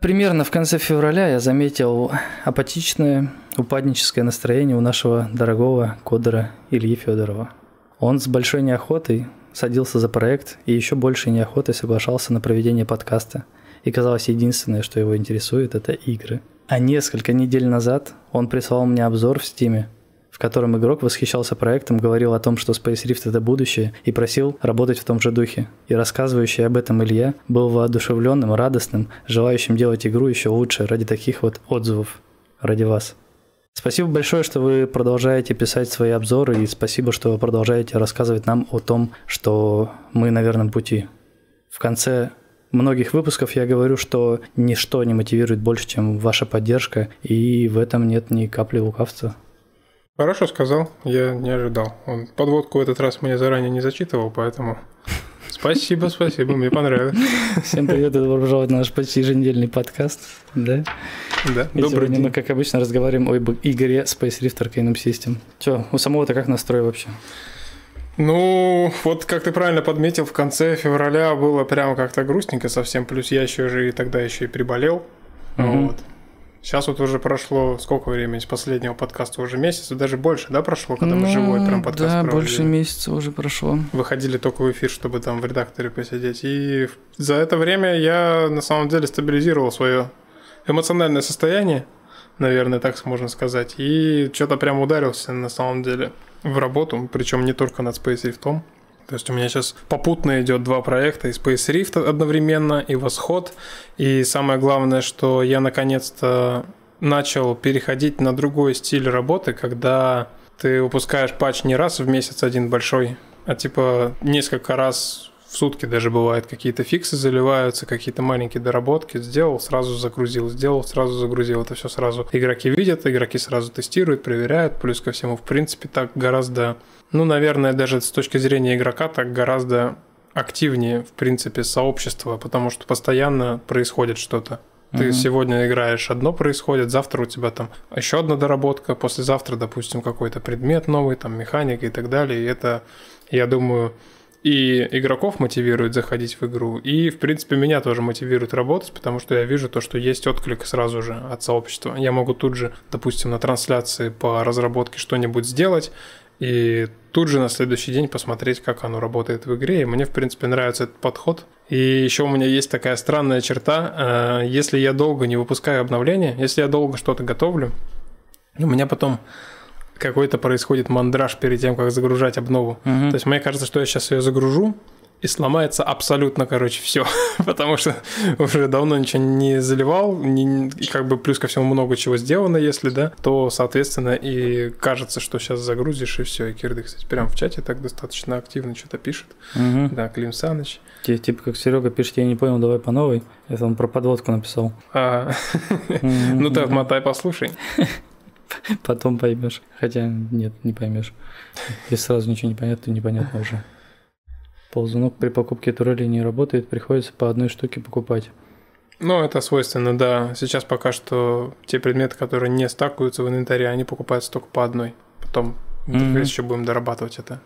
Примерно в конце февраля я заметил апатичное, упадническое настроение у нашего дорогого кодера Ильи Федорова. Он с большой неохотой садился за проект и еще большей неохотой соглашался на проведение подкаста. И казалось, единственное, что его интересует, это игры. А несколько недель назад он прислал мне обзор в Стиме, котором игрок восхищался проектом, говорил о том, что Space Rift это будущее, и просил работать в том же духе. И рассказывающий об этом Илья был воодушевленным, радостным, желающим делать игру еще лучше ради таких вот отзывов. Ради вас. Спасибо большое, что вы продолжаете писать свои обзоры, и спасибо, что вы продолжаете рассказывать нам о том, что мы на верном пути. В конце многих выпусков я говорю, что ничто не мотивирует больше, чем ваша поддержка, и в этом нет ни капли лукавства. Хорошо сказал, я не ожидал. Он подводку в этот раз мне заранее не зачитывал, поэтому спасибо, спасибо, мне понравилось. Всем привет, добро пожаловать на наш почти еженедельный подкаст. Да? Да, И добрый сегодня день. мы, как обычно, разговариваем об игре Space Rift Arcanum System. Че, у самого-то как настрой вообще? Ну, вот как ты правильно подметил, в конце февраля было прям как-то грустненько совсем, плюс я еще же и тогда еще и приболел. Мгм. Вот. Сейчас вот уже прошло сколько времени с последнего подкаста? Уже месяц, даже больше, да, прошло, когда мы живой прям подкаст Ну, Да, проводили? больше месяца уже прошло. Выходили только в эфир, чтобы там в редакторе посидеть. И за это время я на самом деле стабилизировал свое эмоциональное состояние, наверное, так можно сказать. И что-то прям ударился на самом деле в работу, причем не только над Space Rift. То есть у меня сейчас попутно идет два проекта, и Space Rift одновременно, и Восход. И самое главное, что я наконец-то начал переходить на другой стиль работы, когда ты выпускаешь патч не раз в месяц один большой, а типа несколько раз в сутки даже бывает какие-то фиксы заливаются, какие-то маленькие доработки. Сделал, сразу загрузил, сделал, сразу загрузил. Это все сразу игроки видят, игроки сразу тестируют, проверяют. Плюс ко всему, в принципе, так гораздо, ну, наверное, даже с точки зрения игрока, так гораздо активнее, в принципе, сообщество, потому что постоянно происходит что-то. Ты Мгм. сегодня играешь, одно происходит, завтра у тебя там еще одна доработка, послезавтра, допустим, какой-то предмет новый, там механика и так далее. И это, я думаю, и игроков мотивирует заходить в игру, и, в принципе, меня тоже мотивирует работать, потому что я вижу то, что есть отклик сразу же от сообщества. Я могу тут же, допустим, на трансляции по разработке что-нибудь сделать, и тут же на следующий день посмотреть, как оно работает в игре. И мне, в принципе, нравится этот подход. И еще у меня есть такая странная черта. э, Если я долго не выпускаю обновления, если я долго что-то готовлю, у меня потом какой-то происходит мандраж перед тем, как загружать обнову. Мгм. То есть мне кажется, что я сейчас ее загружу, и сломается абсолютно, короче, все. Потому что уже давно ничего не заливал, не- как бы плюс ко всему много чего сделано, если да, то, соответственно, и кажется, что сейчас загрузишь, и все. И Кирды, кстати, прям в чате так достаточно активно что-то пишет. Мгм. Да, Клим Саныч. Ти- Типа как Серега пишет, я не понял, давай по новой. Это он про подводку написал. А. Ну ты отмотай, послушай. Потом поймешь. Хотя нет, не поймешь. Если сразу ничего не понятно, то непонятно уже. Ползунок при покупке турелей не работает, приходится по одной штуке покупать. Ну, это свойственно, да. Сейчас пока что те предметы, которые не стакаются в инвентаре, они покупаются только по одной. Потом Мгм. еще будем дорабатывать это.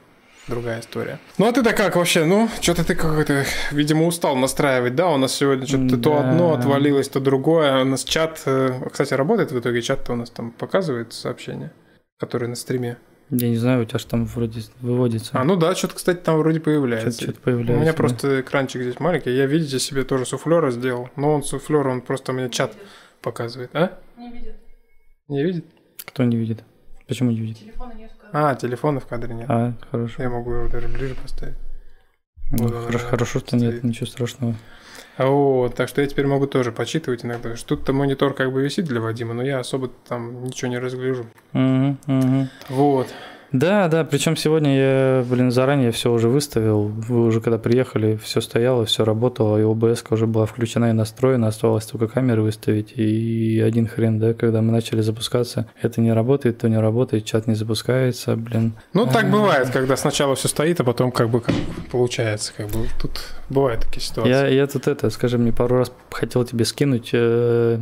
Другая история. Ну, а ты-то как вообще? Ну, что-то ты какой-то, видимо, устал настраивать, да? У нас сегодня что-то то Да. одно отвалилось, то другое. У нас чат, э, кстати, работает в итоге? Чат-то у нас там показывает сообщения, которые на стриме. Я не знаю, у тебя же там вроде выводится. А, ну да, что-то, кстати, там вроде появляется. Что-то появляется. У меня да. просто экранчик здесь маленький. Я, видите, себе тоже суфлера сделал. Но он суфлер, он просто мне чат показывает. А? Не видит. Не видит? Кто не видит? Почему не видит? Телефона нет в кадре. А, телефона в кадре нет. А, хорошо. Я могу его даже ближе поставить. Ну, Вот он, хорошо, хорошо, что нет, стоит. ничего страшного. Вот, так что я теперь могу тоже почитывать иногда. Тут-то монитор как бы висит для Вадима, но я особо там ничего не разгляжу. Мгм, мгм. Вот. Да, да, причем сегодня я, блин, заранее все уже выставил. Вы уже когда приехали, все стояло, все работало, и ОБС уже была включена и настроена, оставалось только камеры выставить. И один хрен, да, когда мы начали запускаться, это не работает, то не работает, чат не запускается, блин. Ну, так А. бывает, когда сначала все стоит, а потом как бы как получается. Как бы тут бывают такие ситуации. Я, я тут это, скажи мне, пару раз хотел тебе скинуть э,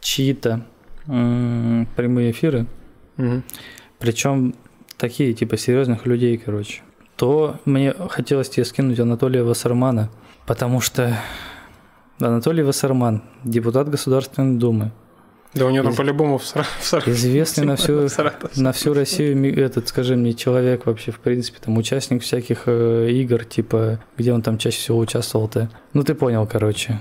чьи-то м, прямые эфиры, Мгм. причем такие, типа, серьезных людей, короче. То мне хотелось тебе скинуть Анатолия Вассермана, потому что Анатолий Вассерман, депутат Государственной Думы. Да у него там по-любому в Саратове. Известный на всю, на всю Россию этот, скажи мне, человек вообще, в принципе, там участник всяких э, игр, типа, где он там чаще всего участвовал-то. Ну, ты понял, короче.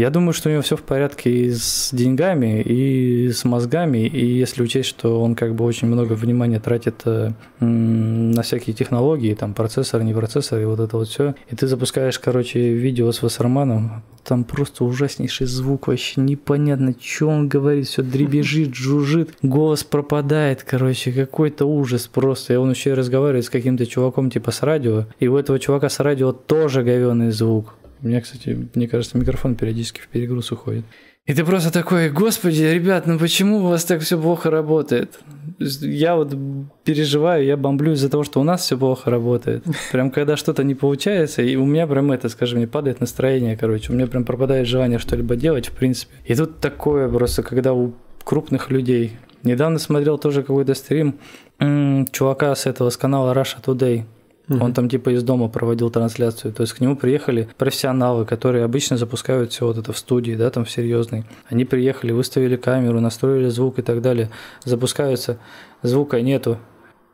Я думаю, что у него все в порядке и с деньгами, и с мозгами, и если учесть, что он как бы очень много внимания тратит э, на всякие технологии, там процессор, не процессор, и вот это вот все, и ты запускаешь, короче, видео с Вассерманом, там просто ужаснейший звук, вообще непонятно, что он говорит, все дребезжит, жужжит, голос пропадает, короче, какой-то ужас просто. И он еще и разговаривает с каким-то чуваком типа с радио, и у этого чувака с радио тоже говенный звук. У меня, кстати, мне кажется, микрофон периодически в перегруз уходит. И ты просто такой, господи, ребят, ну почему у вас так все плохо работает? Я вот переживаю, я бомблю из-за того, что у нас все плохо работает. Прям когда что-то не получается, и у меня прям это, скажем, мне падает настроение, короче, у меня прям пропадает желание что-либо делать, в принципе. И тут такое просто, когда у крупных людей. Недавно смотрел тоже какой-то стрим чувака с этого с канала Russia Today. Угу. Он там типа из дома проводил трансляцию. То есть к нему приехали профессионалы, которые обычно запускают все вот это в студии, да, там в серьезной. Они приехали, выставили камеру, настроили звук и так далее. Запускаются, звука нету.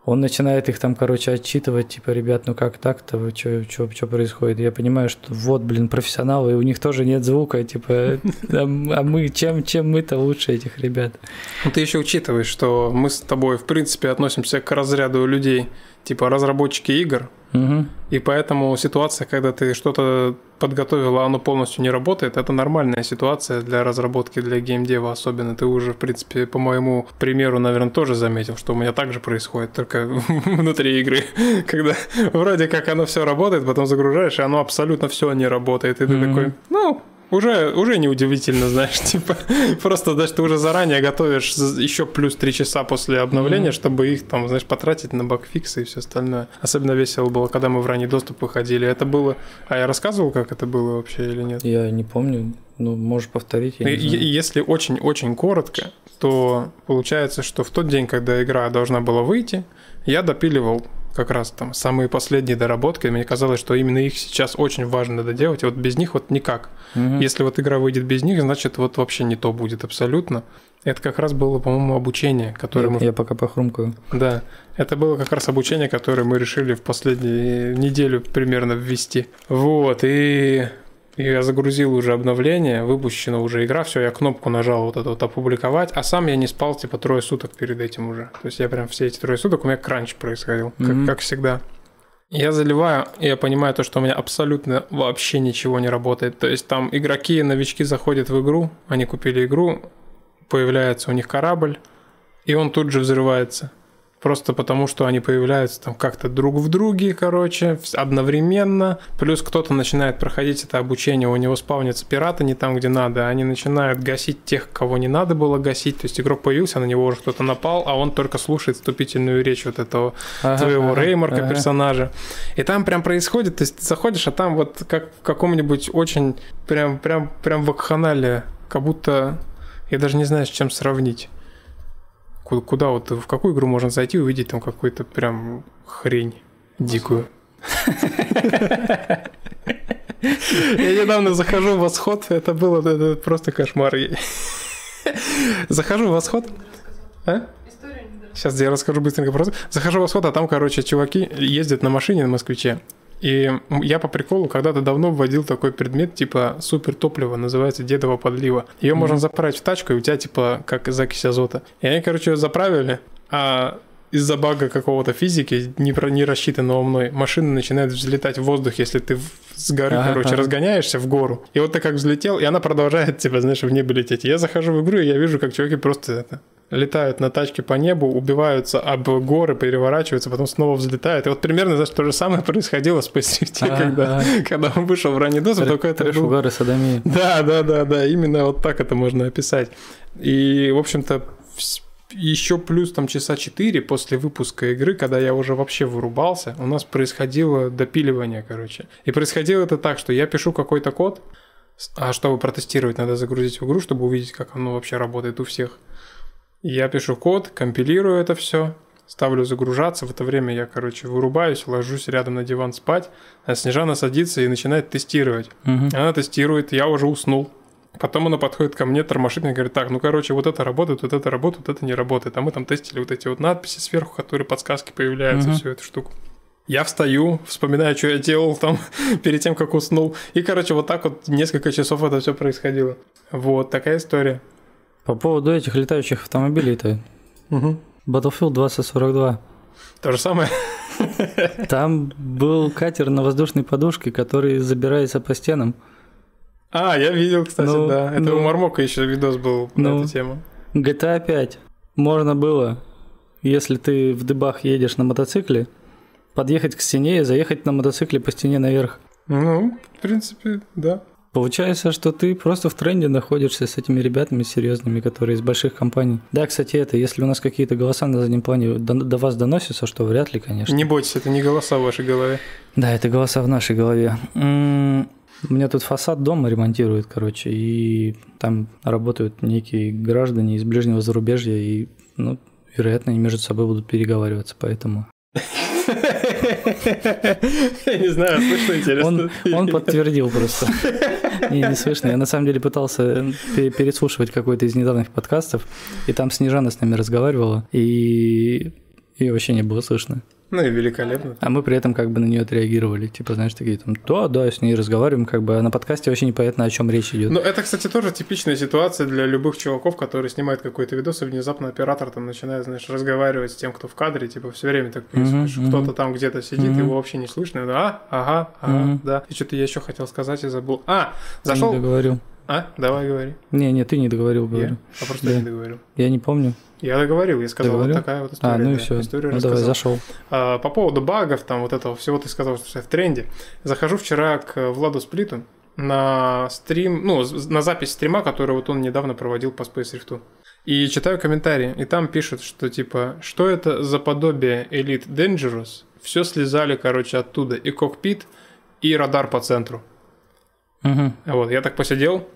Он начинает их там, короче, отчитывать, типа, ребят, ну как так-то, что происходит? Я понимаю, что вот, блин, профессионалы, и у них тоже нет звука, типа, а, а мы, чем, чем мы-то лучше этих ребят? Ну, ты еще учитываешь, что мы с тобой, в принципе, относимся к разряду людей, типа разработчики игр. Угу. И поэтому ситуация, когда ты что-то подготовил, а оно полностью не работает, это нормальная ситуация для разработки, для геймдева особенно. Ты уже, в принципе, по моему примеру, наверное, тоже заметил, что у меня так же происходит, только внутри игры, когда вроде как оно все работает, потом загружаешь, и оно абсолютно все не работает. И ты mm-hmm. такой, ну, уже, уже неудивительно, знаешь, типа, просто даже ты уже заранее готовишь еще плюс 3 часа после обновления, mm-hmm. чтобы их там, знаешь, потратить на багфиксы и все остальное. Особенно весело было, когда мы в ранний доступ выходили. Это было... А я рассказывал, как это было вообще или нет? Я не помню. Ну, можешь повторить. Я Если очень-очень коротко, то получается, что в тот день, когда игра должна была выйти, я допиливал как раз там самые последние доработки. Мне казалось, что именно их сейчас очень важно доделать, и вот без них вот никак. Угу. Если вот игра выйдет без них, значит вот вообще не то будет абсолютно. Это как раз было, по-моему, обучение, которое я, мы... Я пока похрумкаю. Да, это было как раз обучение, которое мы решили в последнюю неделю примерно ввести. Вот, и я загрузил уже обновление, выпущена уже игра, все, я кнопку нажал вот это вот опубликовать, а сам я не спал типа трое суток перед этим уже. То есть я прям все эти трое суток, у меня кранч происходил, mm-hmm. как, как всегда. Я заливаю, и я понимаю то, что у меня абсолютно вообще ничего не работает. То есть там игроки, новички заходят в игру, они купили игру, появляется у них корабль, и он тут же взрывается. Просто потому, что они появляются там как-то друг в друге, короче, одновременно. Плюс кто-то начинает проходить это обучение, у него спавнятся пираты не там, где надо. Они начинают гасить тех, кого не надо было гасить. То есть игрок появился, на него уже кто-то напал, а он только слушает вступительную речь вот этого ага, твоего ага, Реймарка ага. персонажа. И там прям происходит, то есть ты заходишь, а там вот как в каком-нибудь очень прям, прям, прям вакханале, как будто я даже не знаю, с чем сравнить куда, куда вот, в какую игру можно зайти и увидеть там какую-то прям хрень дикую. Я недавно захожу в восход, это было это просто кошмар. Захожу в восход. А? Сейчас я расскажу быстренько просто. Захожу в восход, а там, короче, чуваки ездят на машине на москвиче. И я по приколу когда-то давно вводил такой предмет, типа супер топливо, называется дедово подлива. Ее mm-hmm. можно заправить в тачку, и у тебя типа как закись азота. И они, короче, ее заправили, а из-за бага какого-то физики, не, про, не рассчитанного мной, машина начинает взлетать в воздух, если ты с горы, ага, короче, ага. разгоняешься в гору. И вот ты как взлетел, и она продолжает, типа, знаешь, в небо лететь. Я захожу в игру, и я вижу, как чуваки просто это летают на тачке по небу, убиваются об горы, переворачиваются, потом снова взлетают. И вот примерно, знаешь, то же самое происходило с Pacific, а, когда, а. когда он вышел в ранний доступ, только это был... горы Садомии. Да, да, да, да, именно вот так это можно описать. И, в общем-то, еще плюс там часа 4 после выпуска игры, когда я уже вообще вырубался, у нас происходило допиливание, короче. И происходило это так, что я пишу какой-то код, а чтобы протестировать, надо загрузить в игру, чтобы увидеть, как оно вообще работает у всех. Я пишу код, компилирую это все, ставлю загружаться. В это время я, короче, вырубаюсь, ложусь рядом на диван спать, а Снежана садится и начинает тестировать. Мгм. Она тестирует, я уже уснул. Потом она подходит ко мне, тормошит меня и говорит, так, ну, короче, вот это работает, вот это работает, вот это не работает. А мы там тестили вот эти вот надписи сверху, которые подсказки появляются, Мгм. всю эту штуку. Я встаю, вспоминаю, что я делал там перед тем, как уснул. И, короче, вот так вот несколько часов это все происходило. Вот такая история. По поводу этих летающих автомобилей-то. Battlefield 2042. То же самое. Там был катер на воздушной подушке, который забирается по стенам. А, я видел, кстати, Ну, да. Это ну. у Мармока еще видос был на Ну. эту тему. GTA 5. Можно было, если ты в дыбах едешь на мотоцикле, подъехать к стене и заехать на мотоцикле по стене наверх. Ну, в принципе, да. Получается, что ты просто в тренде находишься с этими ребятами серьезными, которые из больших компаний. Да, кстати, это, если у нас какие-то голоса на заднем плане до, до вас доносятся, что вряд ли, конечно. Не бойтесь, это не голоса в вашей голове. Да, это голоса в нашей голове. М, У меня тут фасад дома ремонтируют, короче, и там работают некие граждане из ближнего зарубежья, и, ну, вероятно, они между собой будут переговариваться, поэтому... Я не знаю, слышно интересно. Он, подтвердил просто. Не, не слышно. Я на самом деле пытался пе- переслушивать какой-то из недавних подкастов, и там Снежана с нами разговаривала, и ее вообще не было слышно. Ну и великолепно. А мы при этом как бы на нее отреагировали. Типа, знаешь, такие там, да, да, с ней разговариваем, как бы, а на подкасте вообще непонятно, о чем речь идет. Ну, это, кстати, тоже типичная ситуация для любых чуваков, которые снимают какой-то видос, и внезапно оператор там начинает, знаешь, разговаривать с тем, кто в кадре, типа, все время так происходит, Мгм, кто-то там где-то сидит, Мгм. его вообще не слышно, и он, а, ага, ага, Мгм. да. И что-то я еще хотел сказать и забыл. А, Ты не зашел. договорил. А, давай говори. Не, не, ты не договорил, Я? говорю. А просто Да. я не договорил. Я не помню. Я договорил, я сказал, Договорил? вот такая вот история. А, ну и да, все. Историю Ну давай, зашел. А, по поводу багов, там вот этого всего ты сказал, что в тренде. Захожу вчера к Владу Сплиту на стрим, ну, на запись стрима, который вот он недавно проводил по Space Rift. И читаю комментарии, и там пишут, что типа, что это за подобие Elite Dangerous? Все слезали, короче, оттуда. И кокпит, и радар по центру. Мгм. Вот, я так посидел,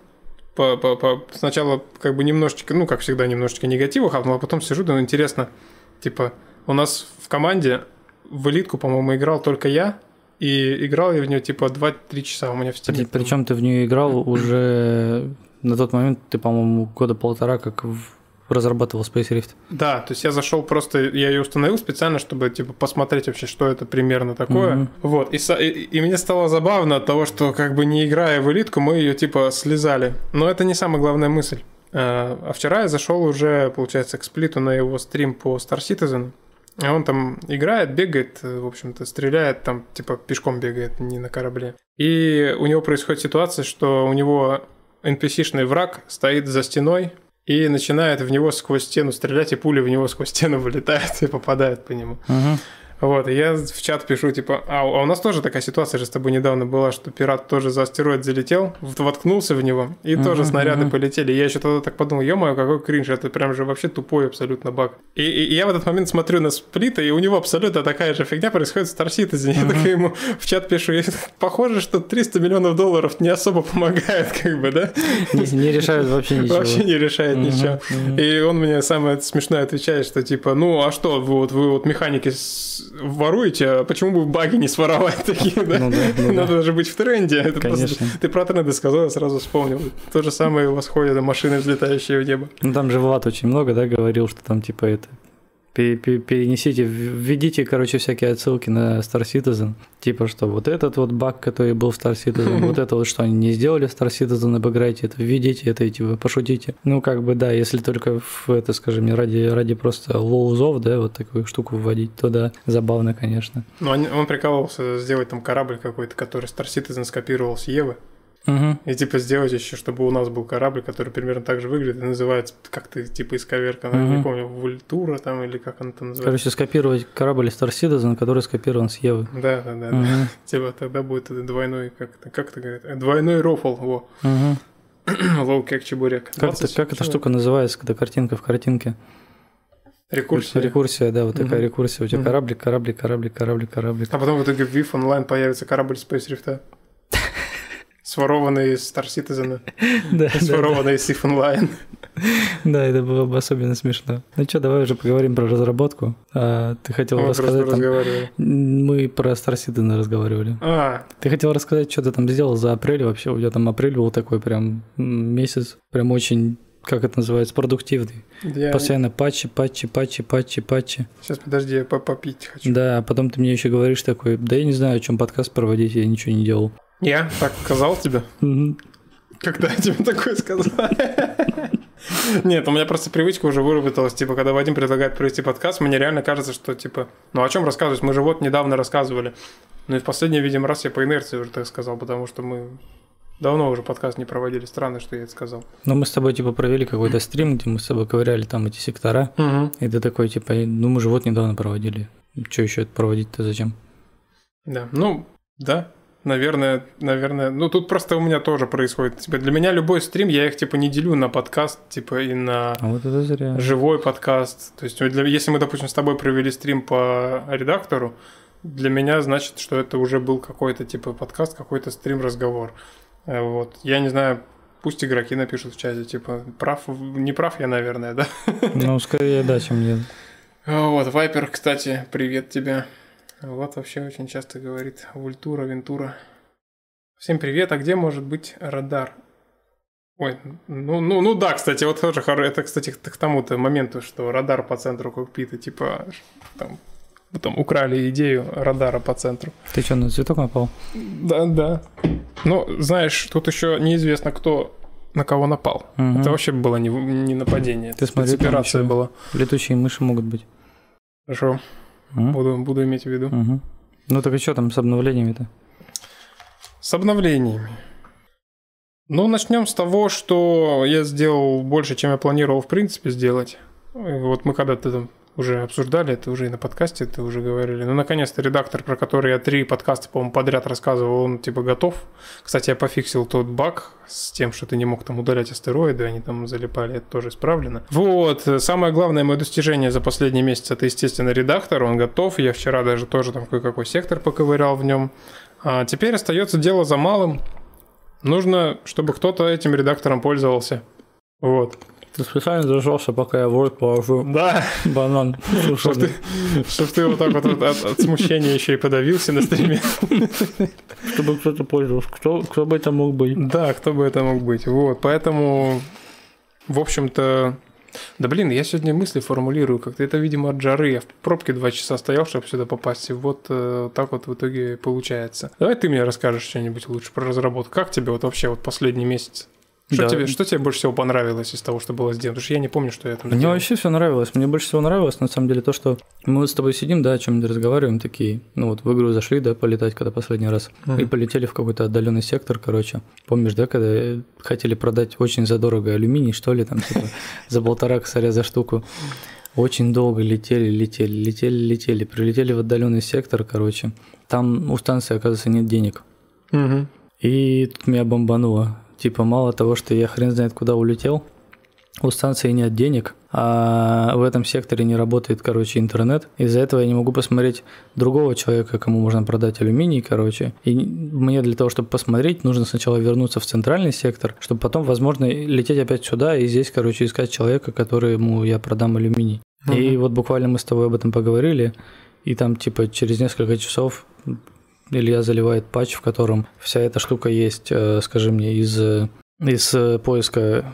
по, по, по- сначала как бы немножечко, ну, как всегда, немножечко негатива хапнул, а потом сижу, думаю, интересно, типа, у нас в команде в элитку, по-моему, играл только я, и играл я в нее типа 2-3 часа у меня в стиме. Причем ты в нее играл уже на тот момент, ты, по-моему, года полтора как в- разрабатывал Space Rift. Да, то есть я зашел просто, я ее установил специально, чтобы типа посмотреть вообще, что это примерно такое. Мгм. Вот, и, и, и мне стало забавно от того, что как бы не играя в элитку, мы ее типа слезали. Но это не самая главная мысль. А а вчера я зашел уже, получается, к сплиту на его стрим по Star Citizen. И он там играет, бегает, э, в общем-то, стреляет, там, типа, пешком бегает, не на корабле. И у него происходит ситуация, что у него NPC-шный враг стоит за стеной и начинает в него сквозь стену стрелять, и пули в него сквозь стену вылетают и попадают по нему. Мгм. Вот, и я в чат пишу, типа, а, а у нас тоже такая ситуация же с тобой недавно была, что пират тоже за астероид залетел, воткнулся в него, и Мгм, тоже снаряды мгм. полетели. Я еще тогда так подумал, ё-моё, какой кринж, это прям же вообще тупой абсолютно баг. И, и- и я в этот момент смотрю на сплита, и у него абсолютно такая же фигня происходит в Star Citizen. Я так ему в чат пишу, похоже, что 300 миллионов долларов не особо помогает, как бы, да? Не, не решают вообще ничего. Вообще не решает Мгм, ничего. мгм. И он мне самое смешное отвечает, что типа, ну а что, вы вот, вы вот механики воруете, а почему бы баги не своровать такие, да? Ну да, ну да. Надо же быть в тренде. Это просто- Конечно. ты про тренды сказал, я сразу вспомнил. То же самое у вас ходят машины, взлетающие в небо. Ну там же Влад очень много, да, говорил, что там типа это перенесите, введите, короче, всякие отсылки на Star Citizen. Типа, что вот этот вот баг, который был в Star Citizen, вот это вот, что они не сделали в Star Citizen, обыграйте это, введите это, и типа, пошутите. Ну, как бы, да, если только в это, скажем, ради, ради просто лоузов, да, вот такую штуку вводить, то да, забавно, конечно. Но он, он прикалывался сделать там корабль какой-то, который Star Citizen скопировал с Евы. Мгм. И типа сделать еще, чтобы у нас был корабль, который примерно так же выглядит и называется как-то типа исковерка. Я Мгм. не помню, Вультура там или как она там называется. Короче, скопировать корабль Star Citizen, который скопирован с Евы. Да, да, да. да. Мгм. Типа тогда будет это двойной, как это, как это говорят, Э, двойной рофл, во, Мгм. лоу как чебурек. Как, это, 20 как эта штука называется, когда картинка в картинке? Рекурсия. Рекурсия, да, вот такая Мгм. рекурсия. У тебя Мгм. кораблик, кораблик, кораблик, кораблик, кораблик. А потом в итоге в VIF онлайн появится корабль Space Rift. Сворованный из Star Citizen. Да, Сворованный из SIF онлайн. Да, это было бы особенно смешно. Ну что, давай уже поговорим про разработку. А, ты хотел Мы рассказать там... Мы про Star Citizen разговаривали. А, Ты хотел рассказать, что ты там сделал за апрель вообще? У тебя там апрель был такой прям месяц, прям очень, как это называется, продуктивный. я... Постоянно патчи, патчи, патчи, патчи, патчи. Сейчас, подожди, я по- попить хочу. Да, а потом ты мне еще говоришь такой, да я не знаю, о чем подкаст проводить, я ничего не делал. Я так сказал тебе? Когда я тебе такое сказал? Нет, у меня просто привычка уже выработалась, типа, когда Вадим предлагает провести подкаст, мне реально кажется, что, типа, ну о чем рассказывать? Мы же вот недавно рассказывали. Ну и в последний, видимо, раз я по инерции уже так сказал, потому что мы давно уже подкаст не проводили. Странно, что я это сказал. Ну, мы с тобой, типа, провели какой-то стрим, где мы с тобой ковыряли там эти сектора, и ты такой, типа, ну, мы же вот недавно проводили. Что еще это проводить-то зачем? Да, ну, да, наверное, наверное. Ну, тут просто у меня тоже происходит. Типа, для меня любой стрим, я их, типа, не делю на подкаст, типа, и на А вот это зря. живой подкаст. То есть, для- если мы, допустим, с тобой провели стрим по редактору, для меня значит, что это уже был какой-то, типа, подкаст, какой-то стрим-разговор. Э, Вот. Я не знаю, пусть игроки напишут в чате, типа, прав, не прав я, наверное, да? Ну, скорее да, чем нет. Вот, Вайпер, кстати, привет тебе. Вот вообще очень часто говорит Вультура, Вентура. Всем привет, а где может быть радар? Ой, ну, ну, ну да, кстати, вот тоже хоро- это, кстати, к тому-то моменту, что радар по центру кокпита, типа, там, там украли идею радара по центру. Ты что, на цветок напал? Да, да. Ну, знаешь, тут еще неизвестно, кто на кого напал. Мгм. Это вообще было не, не нападение, Ты это смотри, ещё- была. Летучие мыши могут быть. Хорошо, Буду, буду иметь в виду. Мгм. Ну так и что там с обновлениями-то? С обновлениями. Ну, начнем с того, что я сделал больше, чем я планировал, в принципе, сделать. Вот мы когда-то там уже обсуждали это, уже и на подкасте это уже говорили. Ну, наконец-то редактор, про который я три подкаста, по-моему, подряд рассказывал, он типа готов. Кстати, я пофиксил тот баг с тем, что ты не мог там удалять астероиды, они там залипали, это тоже исправлено. Вот, самое главное мое достижение за последний месяц, это, естественно, редактор, он готов. Я вчера даже тоже там кое-какой сектор поковырял в нем. А теперь остается дело за малым. Нужно, чтобы кто-то этим редактором пользовался. Вот. Ты специально дождался, пока я Word положу Да, банан. чтоб ты, чтоб ты вот так вот от, от- от смущения еще и подавился на стриме. Чтобы кто-то пользовался. Кто, кто бы это мог быть? Да, кто бы это мог быть. Вот, поэтому, в общем-то... Да блин, я сегодня мысли формулирую как-то. Это, видимо, от жары. Я в пробке два часа стоял, чтобы сюда попасть. И вот э, так вот в итоге получается. Давай ты мне расскажешь что-нибудь лучше про разработку. Как тебе вот вообще вот последний месяц? Что, Да. тебе, что тебе больше всего понравилось из того, что было сделано? Потому что я не помню, что я там Мне делал. вообще все нравилось. Мне больше всего нравилось, на самом деле, то, что мы с тобой сидим, да, о чем-нибудь разговариваем, такие, ну вот в игру зашли, да, полетать, когда последний раз, Мгм. и полетели в какой-то отдаленный сектор, короче. Помнишь, да, когда э, хотели продать очень задорого алюминий, что ли, там, типа, за полтора косаря за штуку. Очень долго летели, летели, летели, летели, прилетели в отдаленный сектор, короче. Там у станции, оказывается, нет денег. Мгм. И тут меня бомбануло. Типа, мало того, что я хрен знает куда улетел, у станции нет денег, а в этом секторе не работает, короче, интернет. Из-за этого я не могу посмотреть другого человека, кому можно продать алюминий, короче. И мне для того, чтобы посмотреть, нужно сначала вернуться в центральный сектор, чтобы потом, возможно, лететь опять сюда и здесь, короче, искать человека, которому я продам алюминий. И вот буквально мы с тобой об этом поговорили, и там, типа, через несколько часов Илья заливает патч, в котором вся эта штука есть, э, скажи мне, из, э, из э, поиска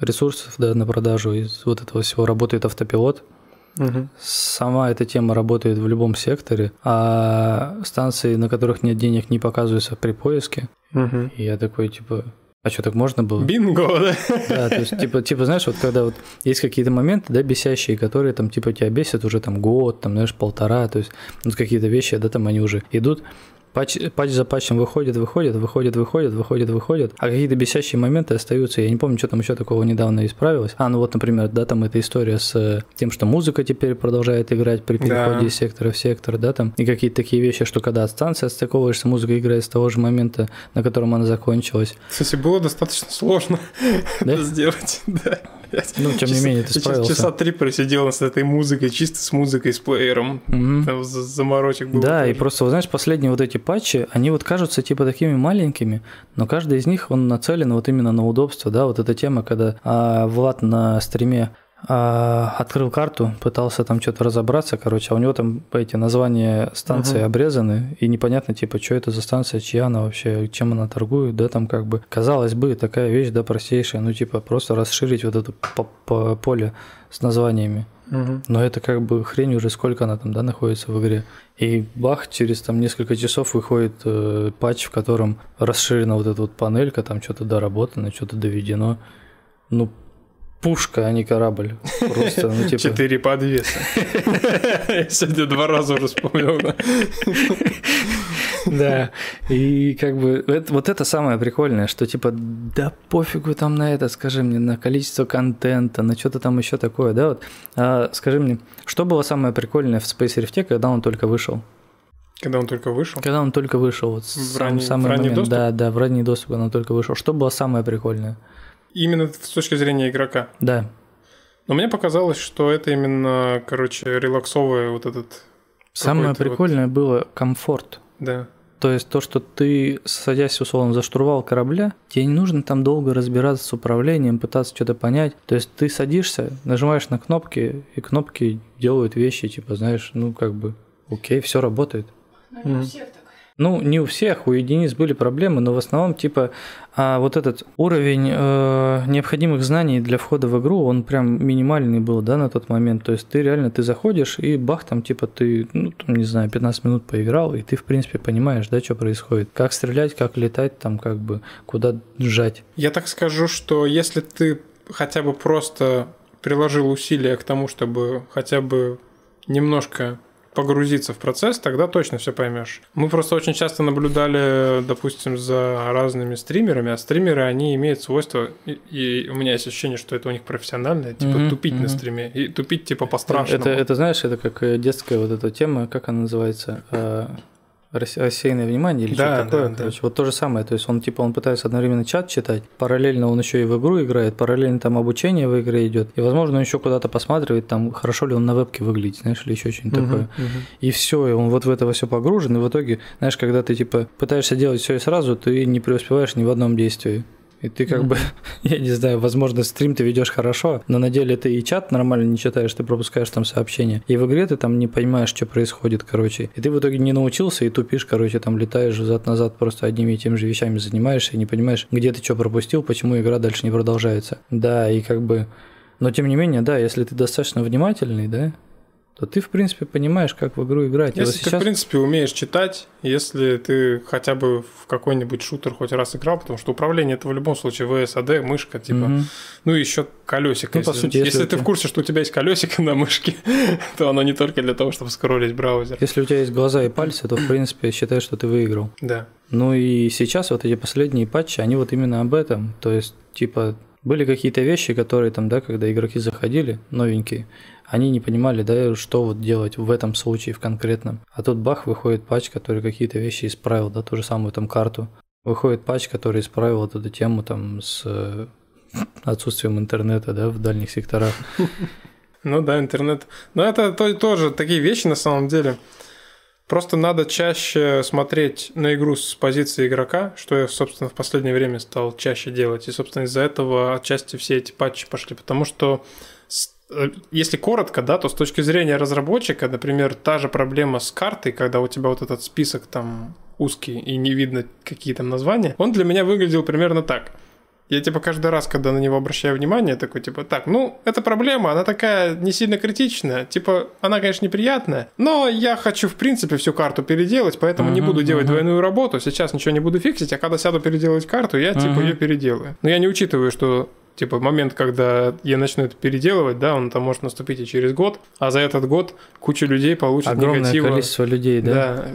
ресурсов да, на продажу, из вот этого всего работает автопилот. Мгм. Сама эта тема работает в любом секторе, а станции, на которых нет денег, не показываются при поиске. Мгм. И я такой, типа, а что, так можно было? Бинго, да? Да, то есть, типа, типа, знаешь, вот когда вот есть какие-то моменты, да, бесящие, которые там, типа, тебя бесят уже там год, там, знаешь, полтора, то есть, вот какие-то вещи, да, там они уже идут, патч, патч за патчем выходит, выходит, выходит, выходит, выходит, выходит, а какие-то бесящие моменты остаются, я не помню, что там еще такого недавно исправилось. А, ну вот, например, да, там эта история с э, тем, что музыка теперь продолжает играть при переходе Да. из сектора в сектор, да, там, и какие-то такие вещи, что когда от станции отстыковываешься, музыка играет с того же момента, на котором она закончилась. Кстати, было достаточно сложно Да? это сделать. Да. Блядь. Ну, тем не менее, ты справился. Часа три просидел с этой музыкой, чисто с музыкой, с плеером. Там заморочек было. Да, и просто, вот знаешь, последние вот эти патчи, они вот кажутся типа такими маленькими, но каждый из них, он нацелен вот именно на удобство, да, вот эта тема, когда а, Влад на стриме открыл карту, пытался там что-то разобраться, короче, а у него там эти названия станции Мгм. обрезаны, и непонятно, типа, что это за станция, чья она вообще, чем она торгует, да, там как бы, казалось бы, такая вещь, да, простейшая, ну, типа, просто расширить вот это по- по- поле с названиями. Мгм. Но это как бы хрень уже сколько она там, да, находится в игре. И бах, через там несколько часов выходит э, патч, в котором расширена вот эта вот панелька, там что-то доработано, что-то доведено. Ну, пушка, а не корабль. Просто, ну, типа... Четыре подвеса. Я сегодня два раза уже вспомнил. да. И как бы это- вот это самое прикольное, что типа да пофигу там на это, скажи мне, на количество контента, на что-то там еще такое, да, вот. А, скажи мне, что было самое прикольное в Space Rift, когда он только вышел? Когда он только вышел. Когда он только вышел, вот В сам, ранний- самый в ранний момент, доступ? да, да, в ранний доступ, когда он только вышел. Что было самое прикольное? Именно с точки зрения игрока. Да, Но мне показалось, что это именно, короче, релаксовый вот этот... самое Какой-то вот- прикольное было комфорт. Да. То есть то, что ты, садясь условно за штурвал корабля, тебе не нужно там долго разбираться с управлением, пытаться что-то понять. То есть ты садишься, нажимаешь на кнопки, и кнопки делают вещи, типа, знаешь, ну как бы, окей, все работает. Ну, не у всех так. Ну, не у всех, у единиц были проблемы, но в основном, типа, а вот этот уровень э, необходимых знаний для входа в игру, он прям минимальный был, да, на тот момент. То есть ты реально, ты заходишь, и бах, там, типа, ты, ну, там, не знаю, 15 минут поиграл, и ты, в принципе, понимаешь, да, что происходит. Как стрелять, как летать, там, как бы, куда сжать. Я так скажу, что если ты хотя бы просто приложил усилия к тому, чтобы хотя бы немножко погрузиться в процесс, тогда точно все поймешь. Мы просто очень часто наблюдали, допустим, за разными стримерами, а стримеры, они имеют свойство, и, и у меня есть ощущение, что это у них профессиональное, типа Мгм, тупить на мгм. стриме, и тупить типа по-страшному. Это, это, знаешь, это как э, детская вот эта тема, как она называется? Рас- рассеянное внимание или Да, что-то такое, да, да. короче. Вот то же самое. То есть он типа он пытается одновременно чат читать, параллельно он еще и в игру играет, параллельно там обучение в игре идет. И возможно, он еще куда-то посматривает, там хорошо ли он на вебке выглядит, знаешь, или еще что-нибудь Мгм, такое. мгм. И все, и он вот в это все погружен, и в итоге, знаешь, когда ты типа пытаешься делать все и сразу, ты не преуспеваешь ни в одном действии. И ты как Мгм. бы, я не знаю, возможно, стрим ты ведешь хорошо, но на деле ты и чат нормально не читаешь, ты пропускаешь там сообщения. И в игре ты там не понимаешь, что происходит, короче. И ты в итоге не научился и тупишь, короче, там летаешь взад-назад, просто одними и теми же вещами занимаешься и не понимаешь, где ты что пропустил, почему игра дальше не продолжается. Да, и как бы... Но тем не менее, да, если ты достаточно внимательный, да, то ты, в принципе, понимаешь, как в игру играть. И вот Если ты, в принципе, умеешь читать, если ты хотя бы в какой-нибудь шутер хоть раз играл, потому что управление это в любом случае VSAD, мышка, типа, Мгм. ну и еще колесико. Ну, по если, сути, если если ты тебя- в курсе, что у тебя есть колесико на мышке, то оно не только для того, чтобы скроллить браузер. Если у тебя есть глаза и пальцы, то, в принципе, считай, что ты выиграл. Да. Ну и сейчас вот эти последние патчи, они вот именно об этом. То есть, типа, были какие-то вещи, которые там, да, когда игроки заходили, новенькие, они не понимали, да, что вот делать в этом случае, в конкретном. А тут бах, выходит патч, который какие-то вещи исправил, да, ту же самую там карту. Выходит патч, который исправил вот эту тему там с э, отсутствием интернета, да, в дальних секторах. Ну да, интернет. Но это то- тоже такие вещи на самом деле. Просто надо чаще смотреть на игру с позиции игрока, что я, собственно, в последнее время стал чаще делать. И, собственно, из-за этого отчасти все эти патчи пошли. Потому что, с- если коротко, да, то с точки зрения разработчика, например, та же проблема с картой, когда у тебя вот этот список там узкий и не видно какие там названия, он для меня выглядел примерно так – я типа каждый раз, когда на него обращаю внимание, такой типа, так, ну, это проблема, она такая не сильно критичная, типа, она, конечно, неприятная, но я хочу, в принципе, всю карту переделать, поэтому не Мгм, буду делать мгм. двойную работу, сейчас ничего не буду фиксить, а когда сяду переделать карту, я, типа, Мгм. ее переделаю. Но я не учитываю, что типа момент, когда я начну это переделывать, да, он там может наступить и через год, а за этот год куча людей получит Огромное негатива. количество людей, да.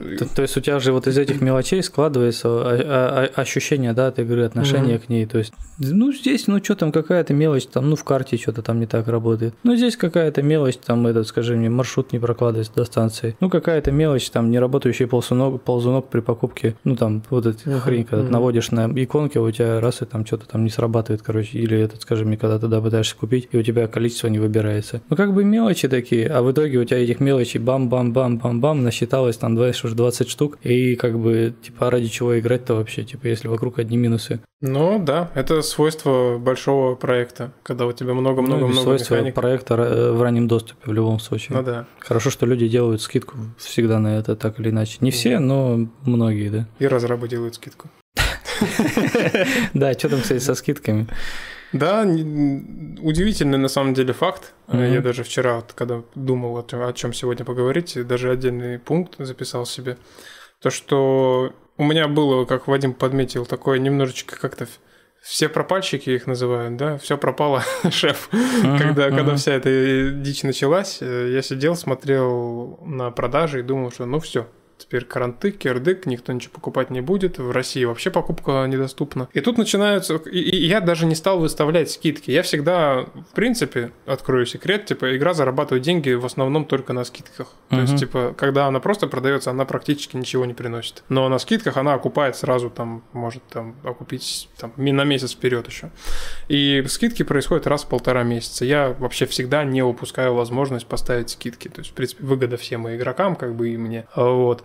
Да, То, то есть у тебя же вот из этих мелочей складывается ощущение, да, от игры, отношение к ней. То есть, ну, здесь, ну, что там, какая-то мелочь, там, ну, в карте что-то там не так работает. Ну, здесь какая-то мелочь, там, этот, скажи мне, маршрут не прокладывается до станции. Ну, какая-то мелочь, там, не работающий ползунок, ползунок при покупке, ну, там, вот эта Мгм, хрень, когда мгм. наводишь на иконки, а у тебя раз и там что-то там не срабатывает, короче, или этот, скажи мне, когда ты да, пытаешься купить, и у тебя количество не выбирается. Ну, как бы мелочи такие, а в итоге у тебя этих мелочей бам-бам-бам-бам-бам насчиталось там 20, уже 20 штук, и как бы, типа, ради чего играть-то вообще, типа, если вокруг одни минусы. Ну, да, это свойство большого проекта, когда у тебя много-много-много ну, свойство механик. проекта э, в раннем доступе в любом случае. Ну, да. Хорошо, что люди делают скидку всегда на это, так или иначе. Не все, но многие, да. И разрабы делают скидку. Да, что там, кстати, со скидками? Да, удивительный на самом деле факт. Mm-hmm. Я даже вчера, вот, когда думал о чем сегодня поговорить, даже отдельный пункт записал себе. То, что у меня было, как Вадим подметил, такое немножечко как-то все пропальщики их называют, да, все пропало, шеф. Uh-huh, когда, uh-huh. когда вся эта дичь началась, э, я сидел, смотрел на продажи и думал, что ну все, Теперь каранты, кирдык, никто ничего покупать не будет. В России вообще покупка недоступна. И тут начинаются... И, и я даже не стал выставлять скидки. Я всегда, в принципе, открою секрет, типа, игра зарабатывает деньги в основном только на скидках. То uh-huh. есть, типа, когда она просто продается, она практически ничего не приносит. Но на скидках она окупает сразу, там, может, там, окупить там, на месяц вперед еще. И скидки происходят раз в полтора месяца. Я вообще всегда не упускаю возможность поставить скидки. То есть, в принципе, выгода всем и игрокам, как бы и мне. Вот.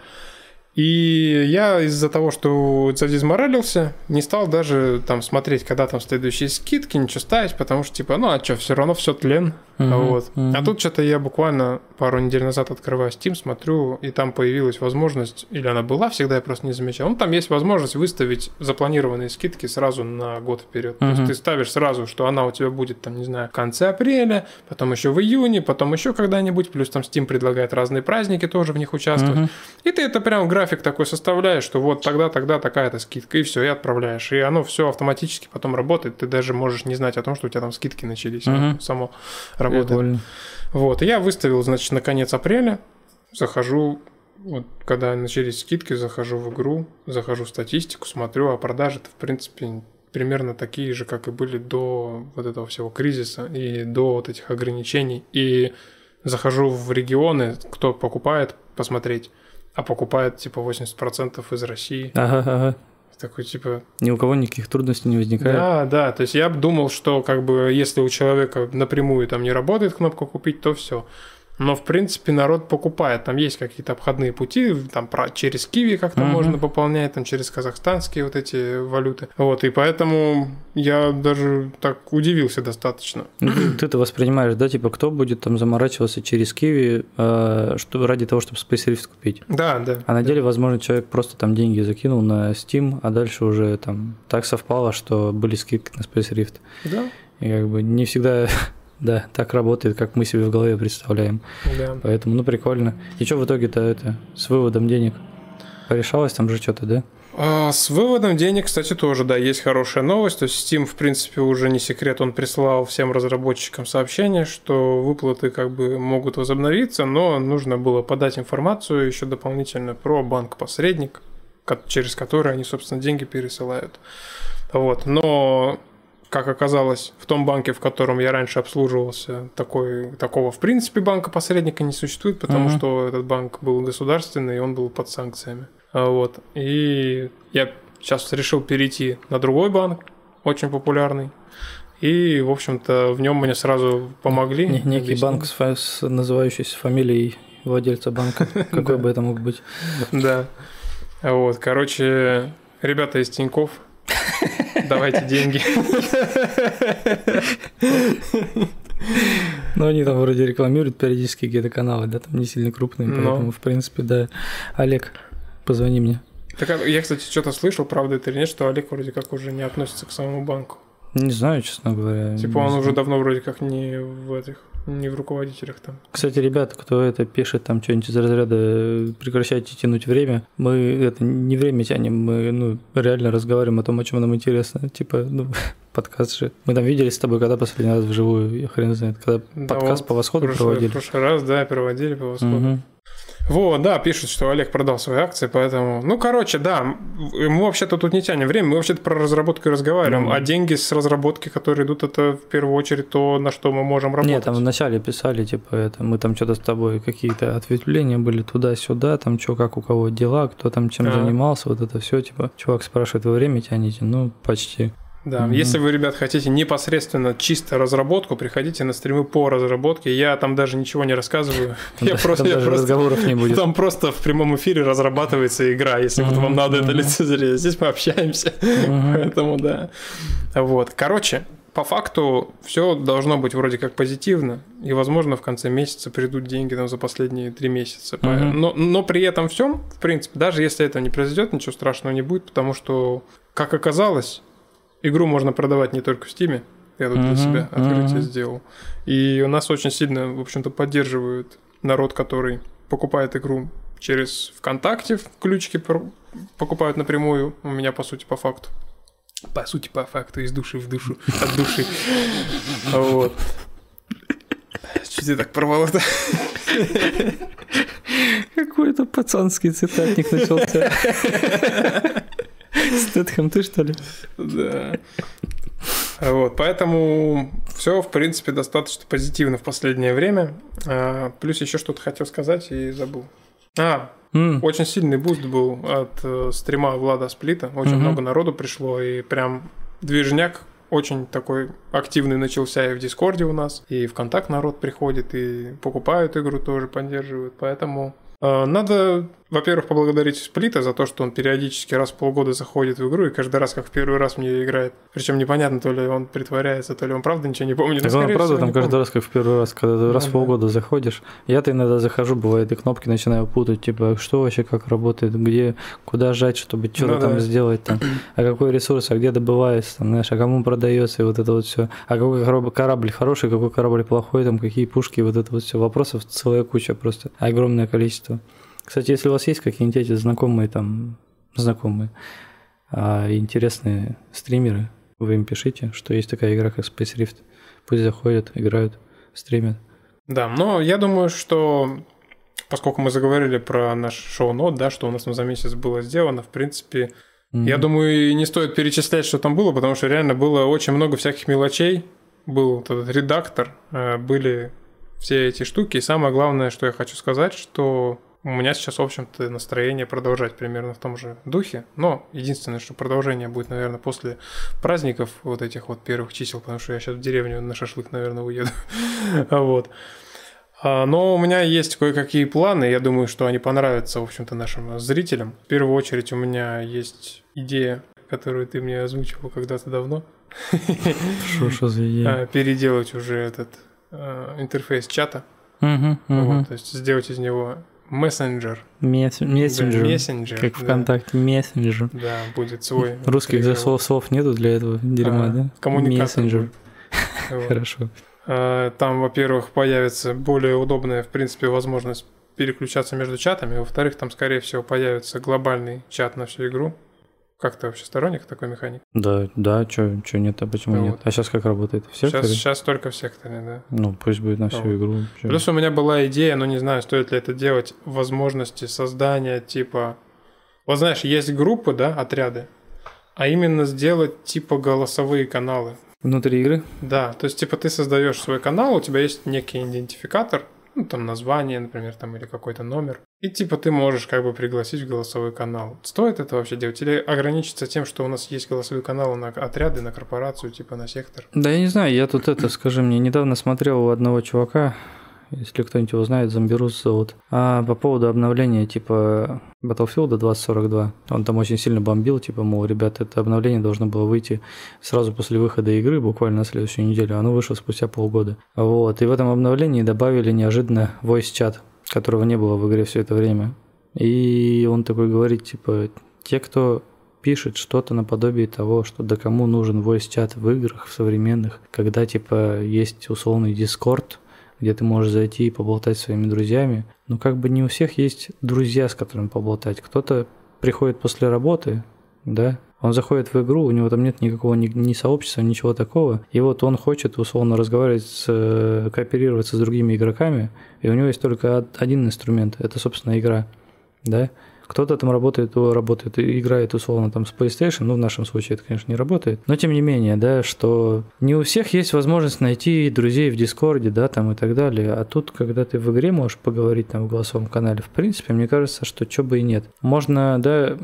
И я из-за того, что задизморалился, не стал даже там смотреть, когда там следующие скидки, ничего ставить, потому что типа, ну а что, все равно все тлен. Uh-huh, вот. Uh-huh. А тут что-то я буквально пару недель назад открываю Steam, смотрю, и там появилась возможность, или она была всегда, я просто не замечал. Ну, там есть возможность выставить запланированные скидки сразу на год вперед. Uh-huh. То есть ты ставишь сразу, что она у тебя будет, там, не знаю, в конце апреля, потом еще в июне, потом еще когда-нибудь, плюс там Steam предлагает разные праздники тоже в них участвовать. Uh-huh. И ты это прям график такой составляешь, что вот тогда, тогда такая-то скидка, и все, и отправляешь. И оно все автоматически потом работает. Ты даже можешь не знать о том, что у тебя там скидки начались. Uh-huh. Само работает. Прикольно. Вот, и я выставил, значит, на конец апреля, захожу, вот, когда начались скидки, захожу в игру, захожу в статистику, смотрю, а продажи-то, в принципе, примерно такие же, как и были до вот этого всего кризиса и до вот этих ограничений. И захожу в регионы, кто покупает, посмотреть, а покупает типа 80% из России. Ага, ага. Такой типа... Ни у кого никаких трудностей не возникает. Да, да. То есть я думал, что как бы если у человека напрямую там не работает кнопка купить, то все. Но, в принципе, народ покупает. Там есть какие-то обходные пути, там про, через Киви как-то uh-huh. можно пополнять, там через казахстанские вот эти валюты. Вот, и поэтому я даже так удивился достаточно. Ну, ты это воспринимаешь, да, типа, кто будет там заморачиваться через Киви э, что, ради того, чтобы Space Rift купить? Да, да. А на деле, возможно, человек просто там деньги закинул на Steam, а дальше уже там так совпало, что были скидки на Space Rift. Да. И как бы не всегда да, так работает, как мы себе в голове представляем. Да. Поэтому, ну, прикольно. И что в итоге-то это, с выводом денег? Порешалось там же что-то, да? А, с выводом денег, кстати, тоже, да, есть хорошая новость. То есть Steam, в принципе, уже не секрет, он прислал всем разработчикам сообщение, что выплаты как бы могут возобновиться, но нужно было подать информацию еще дополнительно про банк-посредник, через который они, собственно, деньги пересылают. Вот. Но как оказалось, в том банке, в котором я раньше обслуживался, такой, такого в принципе банка-посредника не существует, потому uh-huh. что этот банк был государственный, и он был под санкциями. А вот. И я сейчас решил перейти на другой банк, очень популярный. И, в общем-то, в нем мне сразу помогли. Некий объяснили. банк с, с называющейся фамилией владельца банка. Какой бы это мог быть? Да. Вот, короче, ребята из Тиньков Давайте деньги. Ну, они там вроде рекламируют периодически какие-то каналы, да, там не сильно крупные, Но. поэтому, в принципе, да. Олег, позвони мне. Так, а я, кстати, что-то слышал, правда это или нет, что Олег вроде как уже не относится к самому банку. Не знаю, честно говоря. Типа он уже давно вроде как не в этих не в руководителях там. Кстати, ребята, кто это пишет, там что-нибудь из разряда прекращайте тянуть время, мы это не время тянем, мы ну, реально разговариваем о том, о чем нам интересно. Типа, ну, подкаст же. Мы там виделись с тобой, когда последний раз вживую, я хрен знает, когда да подкаст вот, по восходу прошлый, проводили. В прошлый раз, да, проводили по восходу. Угу. Вот, да, пишут, что Олег продал свои акции, поэтому... Ну, короче, да, мы вообще-то тут не тянем время, мы вообще-то про разработку и разговариваем, mm-hmm. а деньги с разработки, которые идут, это в первую очередь то, на что мы можем работать. Нет, там вначале писали, типа, это, мы там что-то с тобой, какие-то ответвления были туда-сюда, там что, как у кого дела, кто там чем а. занимался, вот это все, типа, чувак спрашивает, вы время тянете? Ну, почти. Да, mm-hmm. если вы, ребят, хотите непосредственно чисто разработку, приходите на стримы по разработке. Я там даже ничего не рассказываю. Я просто, разговоров не будет. Там просто в прямом эфире разрабатывается игра, если вот вам надо это лицезреть. Здесь мы общаемся, поэтому да. Вот, короче, по факту все должно быть вроде как позитивно, и, возможно, в конце месяца придут деньги там за последние три месяца. Но, но при этом всем, в принципе, даже если это не произойдет, ничего страшного не будет, потому что, как оказалось, игру можно продавать не только в Стиме. Я тут uh-huh, для себя открытие uh-huh. сделал. И у нас очень сильно, в общем-то, поддерживают народ, который покупает игру через ВКонтакте, ключики покупают напрямую. У меня, по сути, по факту. По сути, по факту, из души в душу, от души. Вот. Чуть я так порвало-то. Какой-то пацанский цитатник начался. Стэтхэм ты, что ли? Да. Вот, поэтому все, в принципе, достаточно позитивно в последнее время. А, плюс еще что-то хотел сказать и забыл. А, mm. очень сильный буст был от э, стрима Влада Сплита. Очень mm-hmm. много народу пришло, и прям движняк очень такой активный начался и в Дискорде у нас, и ВКонтакт народ приходит, и покупают игру тоже, поддерживают. Поэтому э, надо во-первых, поблагодарить Сплита за то, что он периодически раз в полгода заходит в игру и каждый раз, как в первый раз мне играет. Причем непонятно, то ли он притворяется, то ли он правда ничего не помнит. Так он правда там каждый раз, как в первый раз, когда ты раз в полгода заходишь. Я-то иногда захожу, бывает, и кнопки начинаю путать, типа, что вообще, как работает, где, куда жать, чтобы что-то ну, там да. сделать, там, а какой ресурс, а где добывается, там, знаешь, а кому продается, и вот это вот все. А какой корабль хороший, какой корабль плохой, там, какие пушки, вот это вот все. Вопросов целая куча просто, огромное количество. Кстати, если у вас есть какие-нибудь эти знакомые там, знакомые, а, интересные стримеры, вы им пишите, что есть такая игра, как Space Rift. Пусть заходят, играют, стримят. Да, но я думаю, что поскольку мы заговорили про наш шоу-нот, да, что у нас за месяц было сделано, в принципе, mm-hmm. я думаю, не стоит перечислять, что там было, потому что реально было очень много всяких мелочей. Был этот редактор, э, были все эти штуки. И самое главное, что я хочу сказать, что у меня сейчас, в общем-то, настроение продолжать примерно в том же духе. Но единственное, что продолжение будет, наверное, после праздников вот этих вот первых чисел, потому что я сейчас в деревню на шашлык, наверное, уеду. Вот. А, но у меня есть кое-какие планы, я думаю, что они понравятся, в общем-то, нашим зрителям. В первую очередь у меня есть идея, которую ты мне озвучивал когда-то давно. Что, за идея? А, переделать уже этот а, интерфейс чата. Угу, угу. Вот, то есть сделать из него Мессенджер. Мессенджер. Да, мессенджер. Как ВКонтакте, мессенджер. Да, будет свой. Русских за слов, слов нету для этого дерьма, а, да? Коммуникатор. Мессенджер. Хорошо. А, там, во-первых, появится более удобная, в принципе, возможность переключаться между чатами. Во-вторых, там, скорее всего, появится глобальный чат на всю игру. Как ты вообще сторонник такой механики? Да, да, что нет, а почему ну, нет? Вот. А сейчас как работает? В секторе? Сейчас, сейчас только в секторе, да. Ну, пусть будет на всю ну, игру. Чё? Плюс у меня была идея, но не знаю, стоит ли это делать, возможности создания типа... Вот знаешь, есть группы, да, отряды, а именно сделать типа голосовые каналы. Внутри игры? Да, то есть типа ты создаешь свой канал, у тебя есть некий идентификатор, ну, там название, например, там или какой-то номер. И типа ты можешь как бы пригласить в голосовой канал. Стоит это вообще делать? Или ограничиться тем, что у нас есть голосовые каналы на отряды, на корпорацию, типа на сектор? Да я не знаю, я тут это, скажи мне, недавно смотрел у одного чувака, если кто-нибудь его знает, Зомбирус зовут. А по поводу обновления типа Battlefield 2042, он там очень сильно бомбил, типа, мол, ребят, это обновление должно было выйти сразу после выхода игры, буквально на следующую неделю, оно вышло спустя полгода. Вот, и в этом обновлении добавили неожиданно voice-чат, которого не было в игре все это время. И он такой говорит, типа, те, кто пишет что-то наподобие того, что да кому нужен voice-чат в играх, в современных, когда, типа, есть условный Discord, где ты можешь зайти и поболтать со своими друзьями. Но как бы не у всех есть друзья, с которыми поболтать. Кто-то приходит после работы, да, он заходит в игру, у него там нет никакого ни, ни сообщества, ничего такого. И вот он хочет условно разговаривать, с, э, кооперироваться с другими игроками, и у него есть только один инструмент, это, собственно, игра, да. Кто-то там работает, работает, играет условно там с PlayStation, ну в нашем случае это, конечно, не работает, но тем не менее, да, что не у всех есть возможность найти друзей в Дискорде, да, там и так далее, а тут, когда ты в игре можешь поговорить там в голосовом канале, в принципе, мне кажется, что чё бы и нет. Можно, да,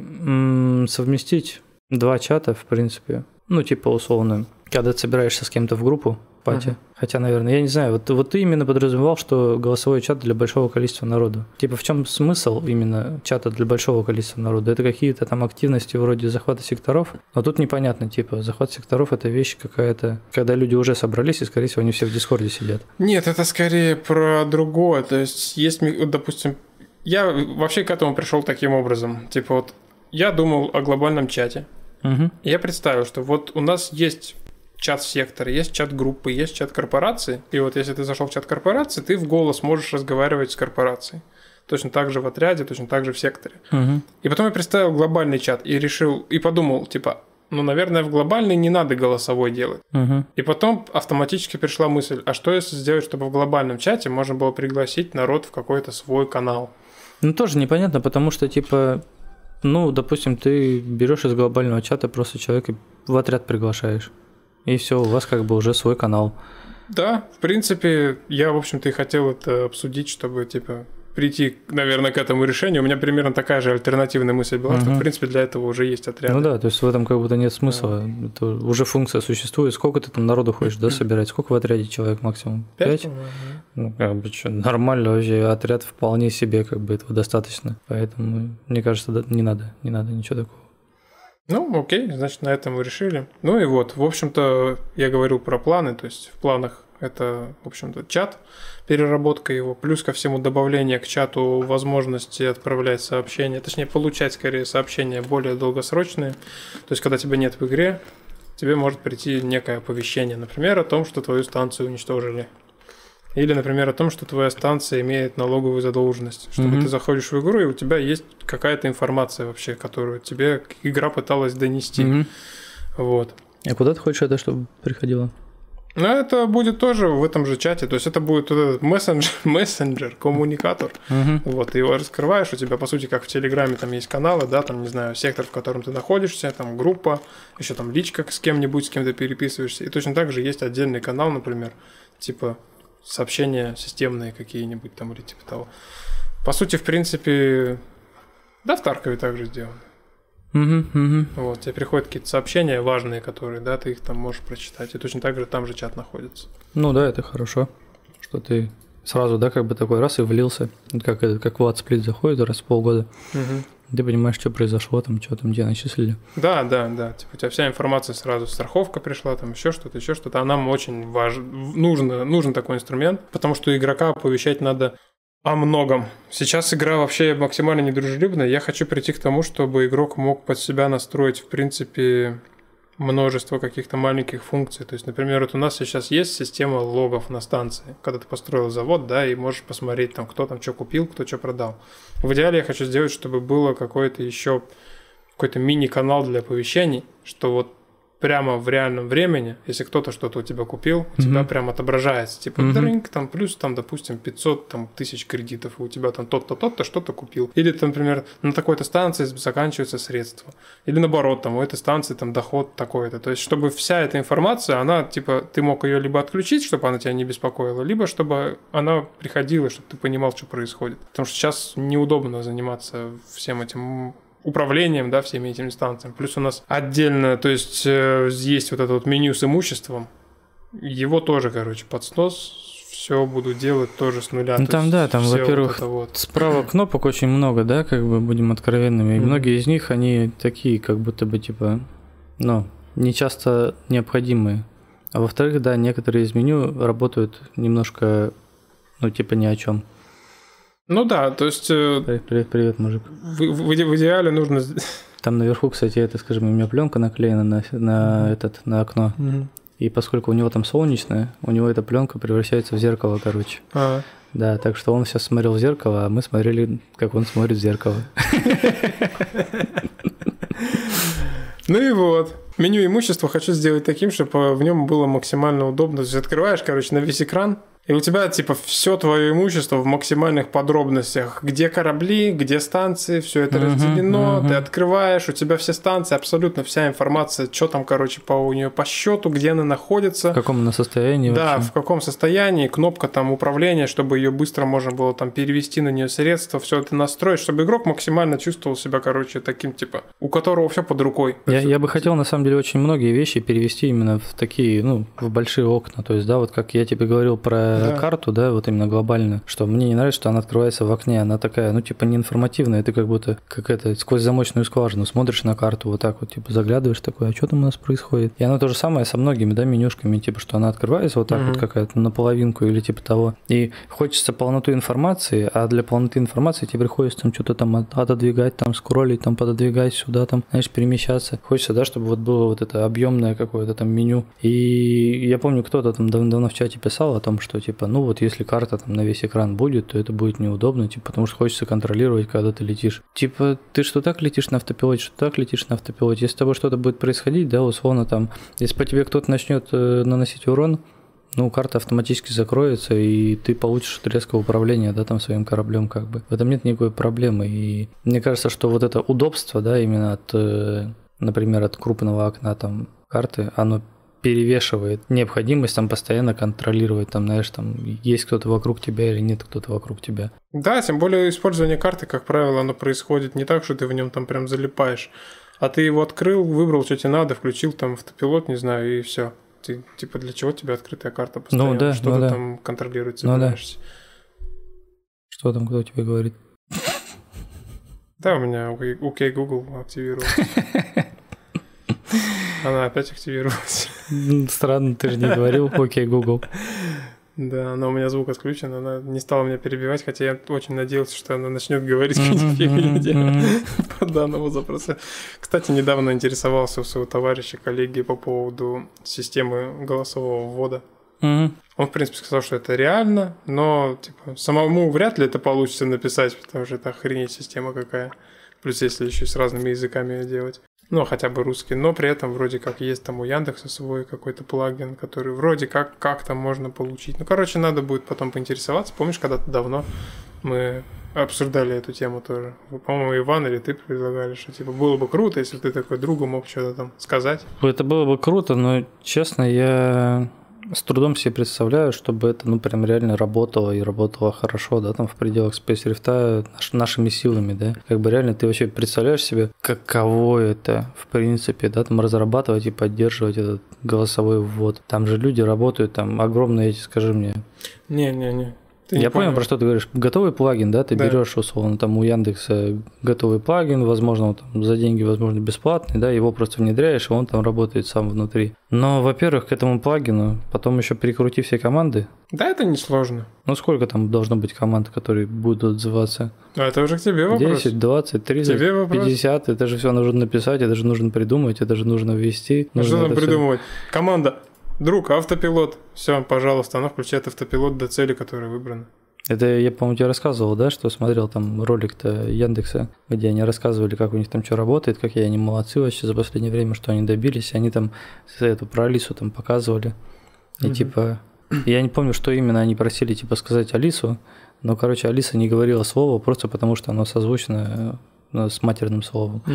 совместить два чата, в принципе, Ну, типа, условно, когда ты собираешься с кем-то в группу, пати. Мгм. Хотя, наверное, я не знаю, вот, вот ты именно подразумевал, что голосовой чат для большого количества народу. Типа, в чем смысл именно чата для большого количества народу? Это какие-то там активности вроде захвата секторов, но тут непонятно, типа, захват секторов – это вещь какая-то, когда люди уже собрались, и, скорее всего, они все в Дискорде сидят. Нет, это скорее про другое. То есть есть, допустим, я вообще к этому пришел таким образом. Типа вот я думал о глобальном чате. Угу. Я представил, что вот у нас есть чат сектора, есть чат группы, есть чат корпорации. И вот если ты зашел в чат корпорации, ты в голос можешь разговаривать с корпорацией. Точно так же в отряде, точно так же в секторе. Угу. И потом я представил глобальный чат и решил, и подумал, типа, ну, наверное, в глобальный не надо голосовой делать. Угу. И потом автоматически пришла мысль, а что если сделать, чтобы в глобальном чате можно было пригласить народ в какой-то свой канал? Ну, тоже непонятно, потому что, типа, ну, допустим, ты берешь из глобального чата просто человека в отряд приглашаешь. И все, у вас как бы уже свой канал. Да, в принципе, я, в общем-то, и хотел это обсудить, чтобы, типа, прийти, наверное, к этому решению. У меня примерно такая же альтернативная мысль была, что, Мгм. в принципе, для этого уже есть отряд. Ну да, то есть в этом как будто нет смысла. Это уже функция существует. Сколько ты там народу хочешь, да, собирать? Сколько в отряде человек максимум? Пять, Ну, как бы что, нормально вообще, отряд вполне себе, как бы этого достаточно. Поэтому, мне кажется, да, не надо, не надо ничего такого. Ну, окей, значит, на этом мы решили. Ну и вот, в общем-то, я говорил про планы, то есть в планах это, в общем-то, чат, переработка его, плюс ко всему добавление к чату возможности отправлять сообщения, точнее, получать, скорее, сообщения более долгосрочные. То есть, когда тебя нет в игре, тебе может прийти некое оповещение, например, о том, что твою станцию уничтожили. Или, например, о том, что твоя станция имеет налоговую задолженность. Чтобы Мгм. ты заходишь в игру, и у тебя есть какая-то информация вообще, которую тебе игра пыталась донести. Мгм. Вот. А куда ты хочешь это, чтобы приходило? Но это будет тоже в этом же чате. То есть это будет вот этот мессенджер, мессенджер коммуникатор. Мгм. Вот, ты его раскрываешь, у тебя, по сути, как в Телеграме, там есть каналы, да, там, не знаю, сектор, в котором ты находишься, там группа, еще там личка с кем-нибудь, с кем ты переписываешься. И точно так же есть отдельный канал, например, типа сообщения системные какие-нибудь там или типа того. По сути, в принципе, да, в Таркове также сделано. Мгм, мгм. Вот, тебе приходят какие-то сообщения важные, которые, да, ты их там можешь прочитать. И точно так же там же чат находится. Ну да, это хорошо, что ты сразу, да, как бы такой раз и влился. Как, как Влад Сплит заходит раз в полгода, ты понимаешь, что произошло, там, что там, где начислили. Да, да, да. Типа у тебя вся информация сразу, страховка пришла, там еще что-то, еще что-то. А нам очень важно, нужно, нужен такой инструмент, потому что игрока оповещать надо о многом. Сейчас игра вообще максимально недружелюбная. Я хочу прийти к тому, чтобы игрок мог под себя настроить, в принципе, множество каких-то маленьких функций. То есть, например, вот у нас сейчас есть система логов на станции, когда ты построил завод, да, и можешь посмотреть, там, кто там что купил, кто что продал. В идеале я хочу сделать, чтобы было какое-то еще какой-то мини-канал для оповещений, что вот прямо в реальном времени, если кто-то что-то у тебя купил, у тебя Мгм. прям отображается, типа, Мгм. дрынк, там, плюс, там, допустим, 500 там, тысяч кредитов, и у тебя там тот-то, тот-то что-то купил. Или, там, например, на такой-то станции заканчиваются средства. Или наоборот, там, у этой станции там доход такой-то. То есть, чтобы вся эта информация, она, типа, ты мог ее либо отключить, чтобы она тебя не беспокоила, либо чтобы она приходила, чтобы ты понимал, что происходит. Потому что сейчас неудобно заниматься всем этим управлением, да, всеми этими станциями. Плюс у нас отдельно, то есть э, есть вот это вот меню с имуществом. Его тоже, короче, под снос все буду делать тоже с нуля. Ну, там, есть да, там, вот во-первых, это вот. Справа кнопок очень много, да, как бы будем откровенными. И Мгм. многие из них, они такие, как будто бы, типа, ну, не часто необходимые. А во-вторых, да, некоторые из меню работают немножко, ну, типа, ни о чем. Ну да, то есть э, Привет, привет, привет, мужик. в, в- в иде- в идеале нужно... Там наверху, кстати, это, скажем, у меня пленка наклеена на, на этот, на окно. И поскольку у него там солнечное, у него эта пленка превращается в зеркало, короче. А, Да, так что он сейчас смотрел в зеркало, а мы смотрели, как он смотрит в зеркало. Ну и вот. Меню имущества хочу сделать таким, чтобы в нем было максимально удобно. То есть открываешь, короче, на весь экран, И у тебя, типа, все твое имущество в максимальных подробностях. Где корабли, где станции, все это uh-huh, разделено. Uh-huh. Ты открываешь, у тебя все станции, абсолютно вся информация, что там, короче, по у нее по счету, где она находится. В каком она состоянии Да, вообще? в каком состоянии, кнопка там управления, чтобы ее быстро можно было там перевести на нее средства, все это настроить, чтобы игрок максимально чувствовал себя, короче, таким, типа, у которого все под рукой. Я, я бы хотел, на самом деле, очень многие вещи перевести именно в такие, ну, в большие окна. То есть, да, вот как я тебе говорил про да. карту, да, вот именно глобальную, что мне не нравится, что она открывается в окне, она такая, ну, типа, неинформативная, ты как будто, как это, сквозь замочную скважину смотришь на карту, вот так вот, типа, заглядываешь такой, а что там у нас происходит? И оно то же самое со многими, да, менюшками, типа, что она открывается вот так mm-hmm. вот какая-то наполовинку или типа того. И хочется полноту информации, а для полноты информации тебе приходится там что-то там отодвигать, там скроллить, там пододвигать сюда, там, знаешь, перемещаться. Хочется, да, чтобы вот было вот это объемное какое-то там меню. И я помню, кто-то там давно в чате писал о том, что типа, ну вот если карта там на весь экран будет, то это будет неудобно, типа, потому что хочется контролировать, когда ты летишь. Типа, ты что так летишь на автопилоте, что так летишь на автопилоте. Если с тобой что-то будет происходить, да, условно там, если по тебе кто-то начнет э, наносить урон, ну, карта автоматически закроется, и ты получишь резкое управление, да, там своим кораблем, как бы. В этом нет никакой проблемы. И мне кажется, что вот это удобство, да, именно от, э, например, от крупного окна там карты, оно перевешивает необходимость там постоянно контролировать, там, знаешь, там, есть кто-то вокруг тебя или нет кто-то вокруг тебя. Да, тем более использование карты, как правило, оно происходит не так, что ты в нем там прям залипаешь, а ты его открыл, выбрал, что тебе надо, включил там автопилот, не знаю, и все. Ты, типа, для чего тебе открытая карта ну постоянно? Ну, да, что ну, ты да. там собираешься? Ну, да. Что там, кто тебе говорит? Да, у меня OK Google активировался. Она опять активировалась. Странно, ты же не говорил OK Google. Да, но у меня звук отключен, она не стала меня перебивать, хотя я очень надеялся, что она начнет говорить какие-то по данному запросу. Кстати, недавно интересовался у своего товарища, коллеги по поводу системы голосового ввода. Он, в принципе, сказал, что это реально, но типа, самому вряд ли это получится написать, потому что это охренеть система какая. Плюс если еще с разными языками делать ну, хотя бы русский, но при этом вроде как есть там у Яндекса свой какой-то плагин, который вроде как как-то можно получить. Ну, короче, надо будет потом поинтересоваться. Помнишь, когда-то давно мы обсуждали эту тему тоже. По-моему, Иван или ты предлагали, что типа было бы круто, если ты такой другу мог что-то там сказать. Это было бы круто, но честно, я с трудом себе представляю, чтобы это, ну, прям реально работало и работало хорошо, да, там в пределах Space Rift наш, нашими силами, да. Как бы реально ты вообще представляешь себе, каково это, в принципе, да, там разрабатывать и поддерживать этот голосовой ввод. Там же люди работают, там огромные эти, скажи мне. Не-не-не. Ты я понял, про что ты говоришь. Готовый плагин, да, ты да. берешь, условно, там у Яндекса готовый плагин, возможно, там, за деньги, возможно, бесплатный, да, его просто внедряешь, и он там работает сам внутри. Но, во-первых, к этому плагину потом еще прикрути все команды. Да, это несложно. Ну, сколько там должно быть команд, которые будут отзываться? А это уже к тебе вопрос. 10, 20, 30, тебе вопрос. 50. Это же все нужно написать, это же нужно придумать, это же нужно ввести. А что там придумывать? Все... Команда Друг, автопилот. Все, пожалуйста, она включает автопилот до цели, которая выбрана. Это я, по-моему, тебе рассказывал, да, что смотрел там ролик-то Яндекса, где они рассказывали, как у них там что работает, какие они молодцы вообще за последнее время, что они добились. Они там эту про Алису там показывали. И угу. типа, я не помню, что именно они просили, типа, сказать Алису, но, короче, Алиса не говорила слово просто потому, что оно созвучно э, с матерным словом. Угу.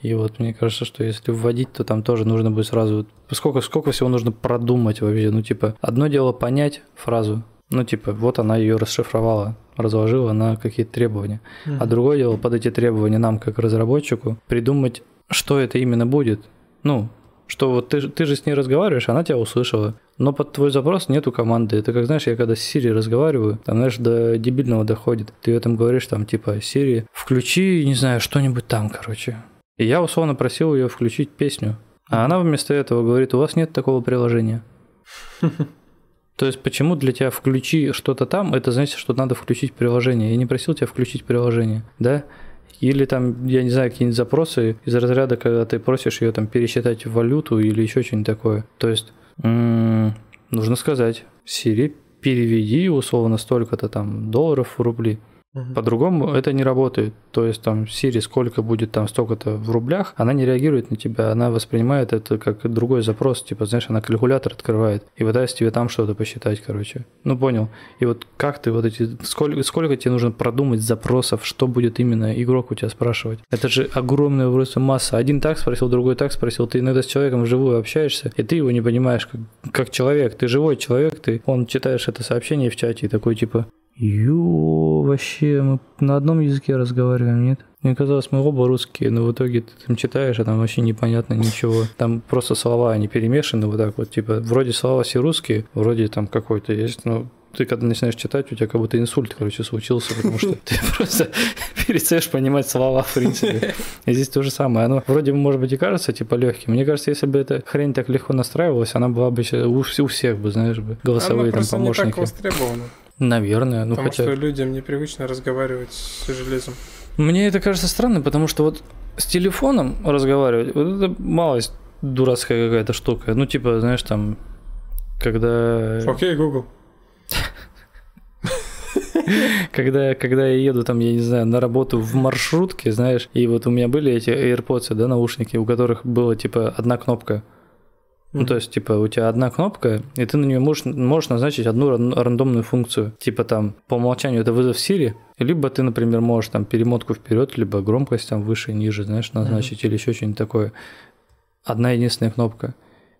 И вот мне кажется, что если вводить, то там тоже нужно будет сразу... Сколько, сколько всего нужно продумать вообще? Ну, типа, одно дело понять фразу, ну, типа, вот она ее расшифровала, разложила на какие-то требования. Mm-hmm. А другое дело под эти требования нам, как разработчику, придумать, что это именно будет. Ну, что вот ты, ты же с ней разговариваешь, она тебя услышала. Но под твой запрос нету команды. Это как, знаешь, я когда с Siri разговариваю, там, знаешь, до дебильного доходит. Ты этом говоришь, там, типа, Siri, включи, не знаю, что-нибудь там, короче. И я условно просил ее включить песню. А она вместо этого говорит, у вас нет такого приложения. То есть почему для тебя включи что-то там, это значит, что надо включить приложение. Я не просил тебя включить приложение, да? Или там, я не знаю, какие-нибудь запросы из разряда, когда ты просишь ее там пересчитать в валюту или еще что-нибудь такое. То есть м-м, нужно сказать, Siri, переведи условно столько-то там долларов в рубли. По-другому это не работает. То есть там Siri сколько будет там столько-то в рублях, она не реагирует на тебя, она воспринимает это как другой запрос, типа, знаешь, она калькулятор открывает и пытается тебе там что-то посчитать, короче. Ну, понял. И вот как ты вот эти, сколько, сколько тебе нужно продумать запросов, что будет именно игрок у тебя спрашивать? Это же огромная просто масса. Один так спросил, другой так спросил. Ты иногда с человеком вживую общаешься, и ты его не понимаешь как, как человек. Ты живой человек, ты, он читаешь это сообщение в чате и такой типа, Ё, вообще, мы на одном языке разговариваем, нет? Мне казалось, мы оба русские, но в итоге ты там читаешь, а там вообще непонятно ничего. Там просто слова, они перемешаны вот так вот, типа, вроде слова все русские, вроде там какой-то есть, но ты когда начинаешь читать, у тебя как будто инсульт, короче, случился, потому что ты просто перестаешь понимать слова, в принципе. И здесь то же самое. Оно вроде, может быть, и кажется, типа, легким. Мне кажется, если бы эта хрень так легко настраивалась, она была бы у всех бы, знаешь, бы, голосовые там помощники. не так востребована. Наверное. Ну, потому хотя... что людям непривычно разговаривать с железом. Мне это кажется странным, потому что вот с телефоном разговаривать, вот это малость дурацкая какая-то штука. Ну, типа, знаешь, там, когда... Окей, okay, Google. когда, когда я еду там, я не знаю, на работу в маршрутке, знаешь, и вот у меня были эти AirPods, да, наушники, у которых была типа одна кнопка. Ну, то есть, типа, у тебя одна кнопка, и ты на нее можешь, можешь назначить одну рандомную функцию. Типа там, по умолчанию это вызов Siri, либо ты, например, можешь там перемотку вперед, либо громкость там выше, ниже, знаешь, назначить, mm-hmm. или еще что-нибудь такое. Одна единственная кнопка.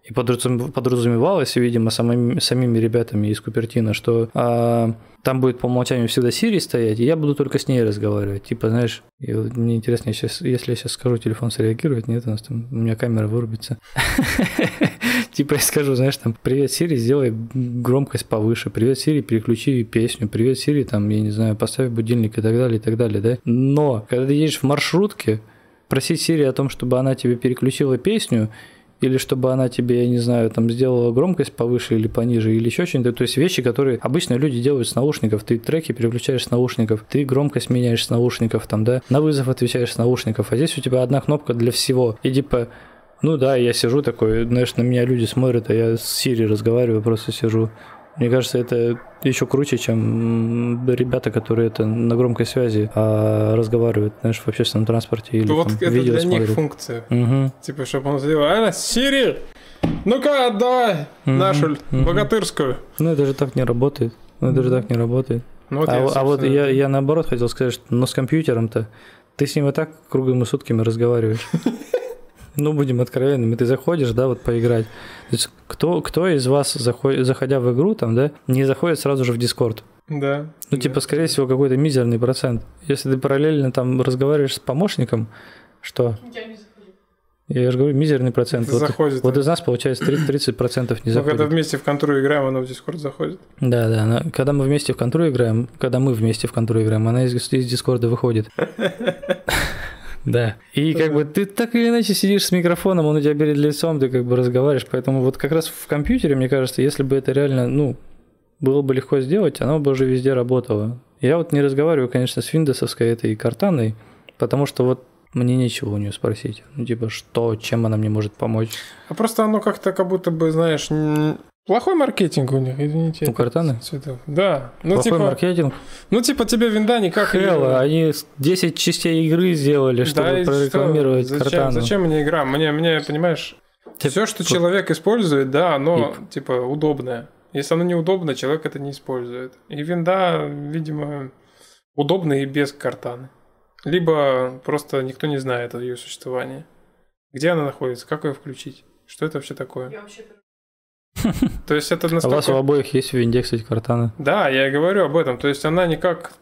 И подразумевалось, видимо, самими, самими ребятами из Купертина, что а, там будет по умолчанию всегда Siri стоять, и я буду только с ней разговаривать. Типа, знаешь, и вот мне интересно, сейчас, если я сейчас скажу, телефон среагирует, нет, у нас там, у меня камера вырубится. Типа я скажу, знаешь, там, привет, Siri, сделай громкость повыше, привет, Siri, переключи песню, привет, Siri, там, я не знаю, поставь будильник и так далее, и так далее, да? Но, когда ты едешь в маршрутке, просить Siri о том, чтобы она тебе переключила песню, или чтобы она тебе, я не знаю, там сделала громкость повыше или пониже, или еще что-нибудь. То есть вещи, которые обычно люди делают с наушников. Ты треки переключаешь с наушников, ты громкость меняешь с наушников, там, да, на вызов отвечаешь с наушников. А здесь у тебя одна кнопка для всего. И типа, ну да, я сижу такой, знаешь, на меня люди смотрят, а я с Siri разговариваю, просто сижу. Мне кажется, это еще круче, чем ребята, которые это на громкой связи а разговаривают, знаешь, в общественном транспорте или ну, вот там, это видео для смотрят. них функция. Угу. Типа, чтобы он сделал, а, Сири, ну-ка, давай угу. нашу угу. богатырскую. Ну, это же так не работает. Ну, это же так не работает. Ну, вот а, я, а вот я, я наоборот хотел сказать, что но с компьютером-то ты с ним и так круглыми сутками разговариваешь. Ну, будем откровенными, ты заходишь, да, вот поиграть. То есть кто, кто из вас, заходит, заходя в игру, там, да, не заходит сразу же в Дискорд? Да. Ну, да. типа, скорее всего, какой-то мизерный процент. Если ты параллельно там разговариваешь с помощником, что? Я не. Я же говорю, мизерный процент. Это вот, заходит. Вот из нас, получается, 30%, 30% не заходит. Ну, когда вместе в контру играем, она в Дискорд заходит. Да, да. Она, когда мы вместе в контру играем, когда мы вместе в контру играем, она из, из Дискорда выходит. Да. И как бы ты так или иначе сидишь с микрофоном, он у тебя перед лицом, ты как бы разговариваешь. Поэтому вот как раз в компьютере, мне кажется, если бы это реально, ну, было бы легко сделать, оно бы уже везде работало. Я вот не разговариваю, конечно, с Windows этой картаной, потому что вот мне нечего у нее спросить. Ну, типа, что, чем она мне может помочь? А просто оно как-то как будто бы, знаешь, Плохой маркетинг у них, извините. У Картаны? Да. Ну, Плохой типа, маркетинг? Ну, типа, тебе винда никак... Хелла, они 10 частей игры сделали, чтобы да, прорекламировать что? Зачем, Картану. Зачем мне игра? Мне, мне понимаешь, Ты... все, что человек использует, да, оно, И... типа, удобное. Если оно неудобно, человек это не использует. И винда, видимо, удобна и без картаны. Либо просто никто не знает о ее существовании. Где она находится, как ее включить, что это вообще такое. Я вообще то есть это настолько... А у вас у обоих есть в винде, кстати, картана? Да, я и говорю об этом. То есть она никак...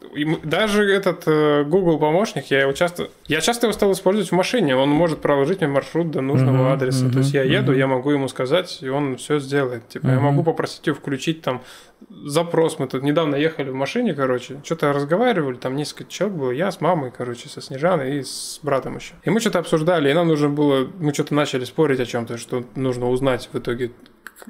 Даже этот э, Google помощник, я его часто... Я часто его стал использовать в машине. Он может проложить мне маршрут до нужного uh-huh, адреса. Uh-huh, То есть я еду, uh-huh. я могу ему сказать, и он все сделает. Типа я могу попросить его включить там запрос. Мы тут недавно ехали в машине, короче, что-то разговаривали, там несколько человек было, я с мамой, короче, со Снежаной и с братом еще. И мы что-то обсуждали, и нам нужно было, мы что-то начали спорить о чем-то, что нужно узнать в итоге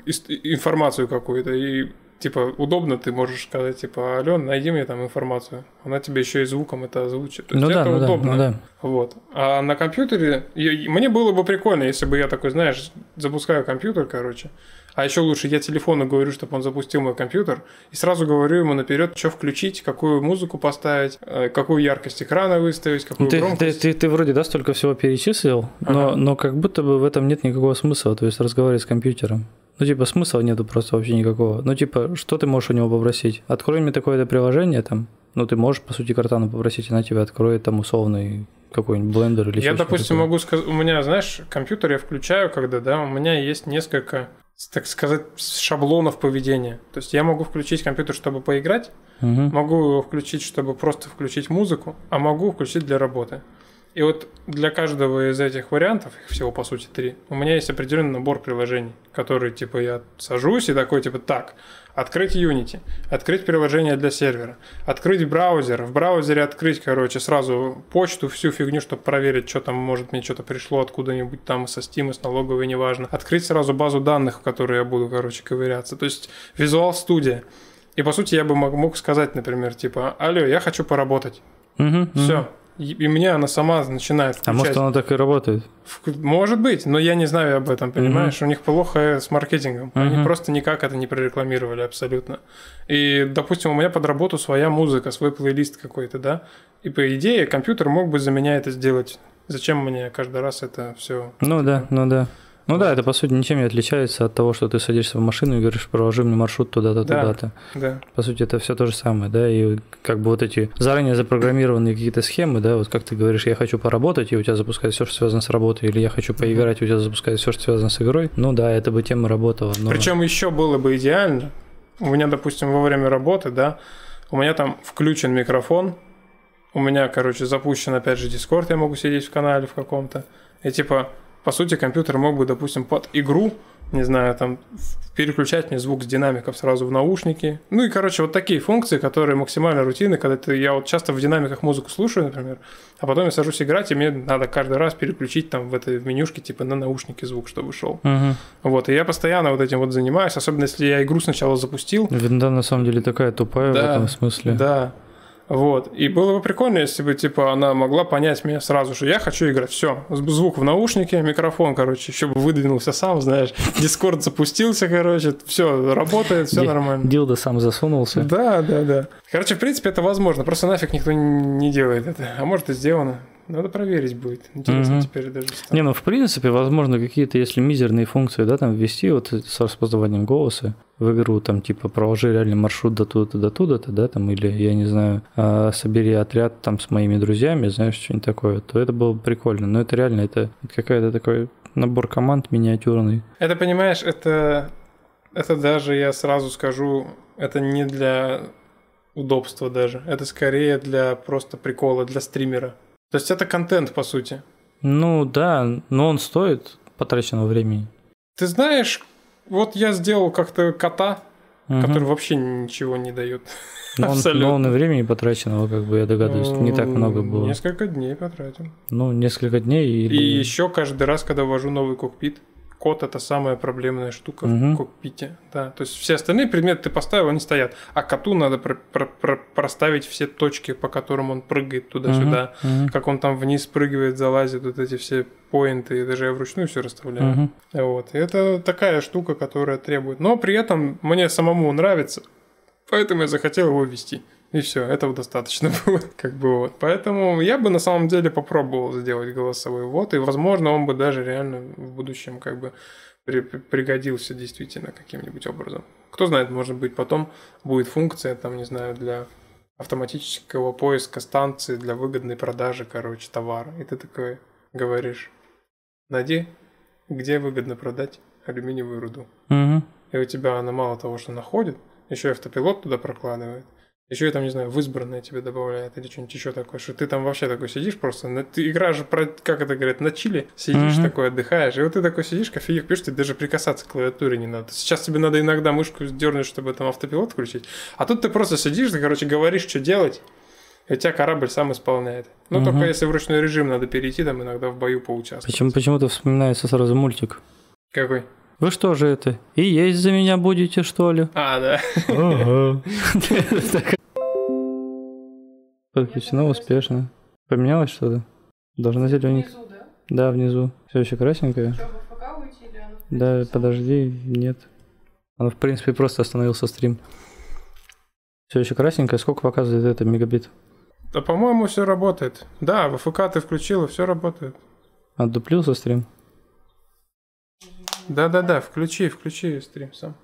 информацию какую-то, и типа удобно ты можешь сказать, типа, Ален, найди мне там информацию. Она тебе еще и звуком это озвучит. То ну есть да, это ну удобно. Да, ну да. Вот. А на компьютере, мне было бы прикольно, если бы я такой, знаешь, запускаю компьютер, короче, А еще лучше, я телефону говорю, чтобы он запустил мой компьютер, и сразу говорю ему наперед, что включить, какую музыку поставить, э, какую яркость экрана выставить, какую Ну, ты, громкость. ты, ты, ты вроде, да, столько всего перечислил, но, Ага. но как будто бы в этом нет никакого смысла, то есть разговаривать с компьютером. Ну, типа, смысла нету просто вообще никакого. Ну, типа, что ты можешь у него попросить? Открой мне такое-то приложение там. Ну, ты можешь, по сути, картану попросить, она тебе откроет там условный какой-нибудь блендер или Я, допустим, такое. могу сказать, у меня, знаешь, компьютер я включаю, когда, да, у меня есть несколько, так сказать, шаблонов поведения. То есть я могу включить компьютер, чтобы поиграть, Мгм. могу его включить, чтобы просто включить музыку, а могу включить для работы. И вот для каждого из этих вариантов, их всего по сути три, у меня есть определенный набор приложений, которые типа я сажусь и такой типа так, открыть Unity, открыть приложение для сервера, открыть браузер, в браузере открыть, короче, сразу почту, всю фигню, чтобы проверить, что там, может, мне что-то пришло откуда-нибудь там со Steam, с налоговой, неважно. Открыть сразу базу данных, в которой я буду, короче, ковыряться. То есть Visual Studio. И по сути я бы мог, сказать, например, типа, алло, я хочу поработать. Мгм. Все. И, и мне она сама начинает А включать. может, оно так и работает? Может быть, но я не знаю об этом, понимаешь? У них плохо с маркетингом. Они Мгм. просто никак это не прорекламировали абсолютно. И, допустим, у меня под работу своя музыка, свой плейлист какой-то, да? И по идее компьютер мог бы за меня это сделать. Зачем мне каждый раз это все? Ну да, ну да. Ну да, это по сути ничем не отличается от того, что ты садишься в машину и говоришь, проложи мне маршрут туда-то, Да. туда-то. Да. По сути, это все то же самое, да, и как бы вот эти заранее запрограммированные какие-то схемы, да, вот как ты говоришь, я хочу поработать, и у тебя запускается все, что связано с работой, или я хочу поиграть, и у тебя запускается все, что связано с игрой. Ну да, это бы тема работала. Но... Причем еще было бы идеально. У меня, допустим, во время работы, да, у меня там включен микрофон, у меня, короче, запущен опять же Discord, я могу сидеть в канале в каком-то. И типа, по сути, компьютер мог бы, допустим, под игру, не знаю, там, в- переключать мне звук с динамиков сразу в наушники. Ну и, короче, вот такие функции, которые максимально рутинны, когда ты, я вот часто в динамиках музыку слушаю, например, а потом я сажусь играть, и мне надо каждый раз переключить там в этой в менюшке, типа, на наушники звук, чтобы шел. Мгм. Вот, и я постоянно вот этим вот занимаюсь, особенно если я игру сначала запустил. Винда на самом деле такая тупая в Да, этом смысле. Да. Вот. И было бы прикольно, если бы, типа, она могла понять меня сразу, что я хочу играть. Все. Звук в наушнике, микрофон, короче, еще бы выдвинулся сам, знаешь. Дискорд запустился, короче. Все, работает, все Ди- нормально. Дилда сам засунулся. Да, да, да. Короче, в принципе, это возможно. Просто нафиг никто не делает это. А может и сделано. Надо проверить будет. Интересно Мгм. теперь даже стало. Не, ну в принципе, возможно, какие-то, если мизерные функции, да, там ввести вот с распознаванием голоса в игру, там, типа, проложи реальный маршрут до туда-то, до туда-то, да, там, или, я не знаю, а, собери отряд там с моими друзьями, знаешь, что-нибудь такое, то это было бы прикольно. Но это реально, это какая-то такой набор команд миниатюрный. Это, понимаешь, это, это даже, я сразу скажу, это не для удобства даже. Это скорее для просто прикола, для стримера. То есть это контент, по сути. Ну да, но он стоит потраченного времени. Ты знаешь, вот я сделал как-то кота, Мгм. который вообще ничего не дает. но, он, абсолютно. но он и времени потраченного, как бы я догадываюсь, не так много было. Несколько дней потратил. Ну, несколько дней и... И еще каждый раз, когда ввожу новый кокпит, код это самая проблемная штука Мгм. в кокпите. Да, то есть все остальные предметы ты поставил, они стоят. А коту надо про- про- про- проставить все точки, по которым он прыгает туда-сюда. Мгм, Как он там вниз прыгивает, залазит, вот эти все поинты, и даже я вручную все расставляю. мгм. Вот. И это такая штука, которая требует. Но при этом мне самому нравится, поэтому я захотел его ввести. И все, этого достаточно было. Как бы вот. Поэтому я бы на самом деле попробовал сделать голосовой ввод, и возможно он бы даже реально в будущем как бы при- при- пригодился действительно каким-нибудь образом. Кто знает, может быть, потом будет функция, там, не знаю, для автоматического поиска станции для выгодной продажи, короче, товара. И ты такой говоришь, найди, где выгодно продать алюминиевую руду. Мгм. И у тебя она мало того, что находит, еще и автопилот туда прокладывает. Еще и там, не знаю, в избранное тебе добавляет или что-нибудь еще такое, что ты там вообще такой сидишь просто, на- ты играешь, про, как это говорят, на чили, сидишь Мгм. такой, отдыхаешь, и вот ты такой сидишь, кофеек пьешь, тебе даже прикасаться к клавиатуре не надо. Сейчас тебе надо иногда мышку дернуть, чтобы там автопилот включить, а тут ты просто сидишь, ты, короче, говоришь, что делать, и у тебя корабль сам исполняет. Ну, Мгм. только если в ручной режим надо перейти, там иногда в бою поучаствовать. Почему, почему-то вспоминается сразу мультик. Какой? Вы что же это? И есть за меня будете, что ли? А, да. Ага. Подключено успешно. Поменялось что-то? Должна зелененькая. Внизу, да? Да, внизу. Все еще красненькое. Что, в ФК уйти или оно Да, подожди, нет. Оно, в принципе, просто остановился стрим. Все еще красненькое. Сколько показывает это мегабит? Да, по-моему, все работает. Да, в ФК ты включила, все работает. Отдуплился стрим? Да-да-да, включи, включи стрим сам.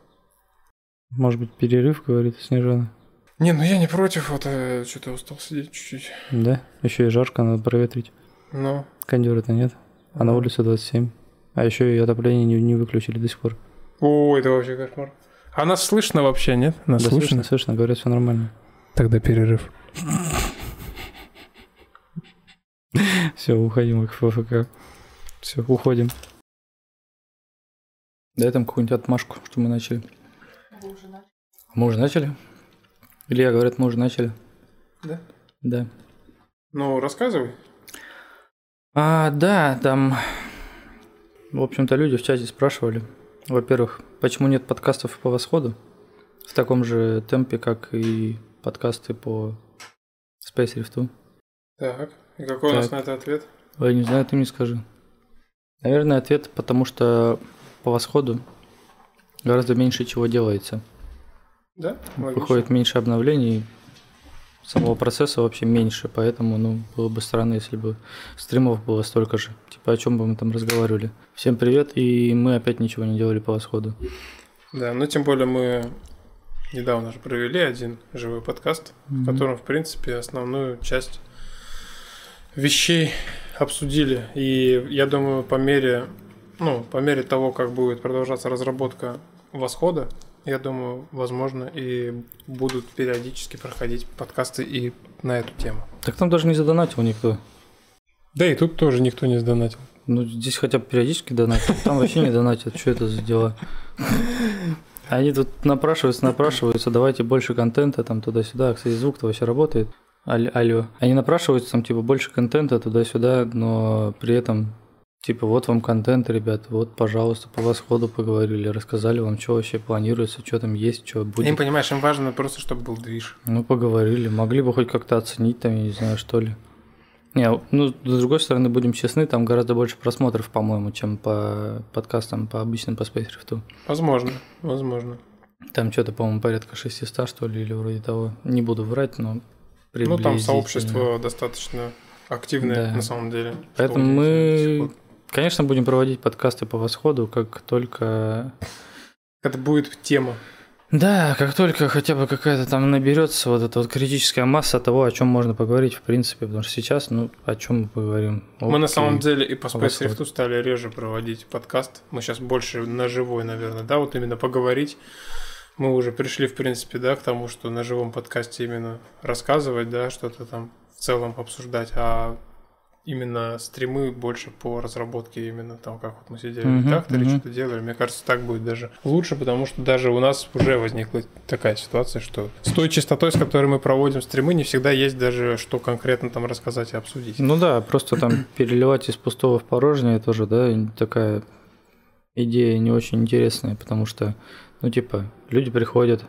Может быть, перерыв, говорит Снежана. Не, ну я не против, вот э, что-то устал сидеть чуть-чуть. Да? Еще и жарко, надо проветрить. Ну, Кондера-то нет. А на улице 27. А еще и отопление не, не выключили до сих пор. ой, это вообще кошмар. А нас слышно вообще, нет? Нас да, слышно? слышно, слышно, говорят, все нормально. Тогда перерыв. Все, уходим их в ФК. Все, уходим. Дай там какую-нибудь отмашку, что мы начали. Мы уже начали? Илья говорит, мы уже начали. Да? Да. Ну, рассказывай. А, да, там, в общем-то, люди в чате спрашивали. Во-первых, почему нет подкастов по восходу в таком же темпе, как и подкасты по Space Rift? Так, и какой у нас Так. на это ответ? Ой, не знаю, ты мне скажи. Наверное, ответ, потому что по восходу гораздо меньше чего делается. Да? Логично. Выходит меньше обновлений, самого процесса вообще меньше, поэтому, ну, было бы странно, если бы стримов было столько же. Типа, о чем бы мы там разговаривали. Всем привет, и мы опять ничего не делали по восходу. Да, ну тем более мы недавно же провели один живой подкаст, в котором, в принципе, основную часть вещей обсудили. И я думаю, по мере, ну, по мере того, как будет продолжаться разработка восхода, я думаю, возможно, и будут периодически проходить подкасты и на эту тему. Так там даже не задонатил никто. Да и тут тоже никто не сдонатил. Ну, здесь хотя бы периодически донатят, там вообще не донатят. Что это за дела? Они тут напрашиваются, напрашиваются, давайте больше контента там туда-сюда. Кстати, звук-то вообще работает. Аль- Алло. Они напрашиваются там типа больше контента туда-сюда, но при этом типа вот вам контент, ребят, вот, пожалуйста, по восходу поговорили, рассказали вам, что вообще планируется, что там есть, что Им, будет. понимаешь, им важно просто, чтобы был движ. Ну, поговорили. Могли бы хоть как-то оценить там, я не знаю, что ли. Не, ну, с другой стороны, будем честны, там гораздо больше просмотров, по-моему, чем по подкастам, по обычным, по Space Rift. Возможно, возможно. Там что-то, по-моему, порядка 600, что ли, или вроде того. Не буду врать, но Ну, там приблизительно. сообщество достаточно активное Да. на самом деле. Поэтому мы. Конечно, будем проводить подкасты по восходу, как только... Это будет тема. Да, как только хотя бы какая-то там наберется вот эта вот критическая масса того, о чем можно поговорить, в принципе, потому что сейчас, ну, о чем мы поговорим? Мы на самом деле и по Space. Rift стали реже проводить подкаст. Мы сейчас больше на живой, наверное, да, вот именно поговорить. Мы уже пришли, в принципе, да, к тому, что на живом подкасте именно рассказывать, да, что-то там в целом обсуждать, а именно стримы больше по разработке именно там, как вот мы сидели в Мгм, редакторе, что-то делали. Мне кажется, так будет даже лучше, потому что даже у нас уже возникла такая ситуация, что с той частотой, с которой мы проводим стримы, не всегда есть даже что конкретно там рассказать и обсудить. Ну да, просто там переливать из пустого в порожнее тоже, да, такая идея не очень интересная, потому что, ну типа, люди приходят,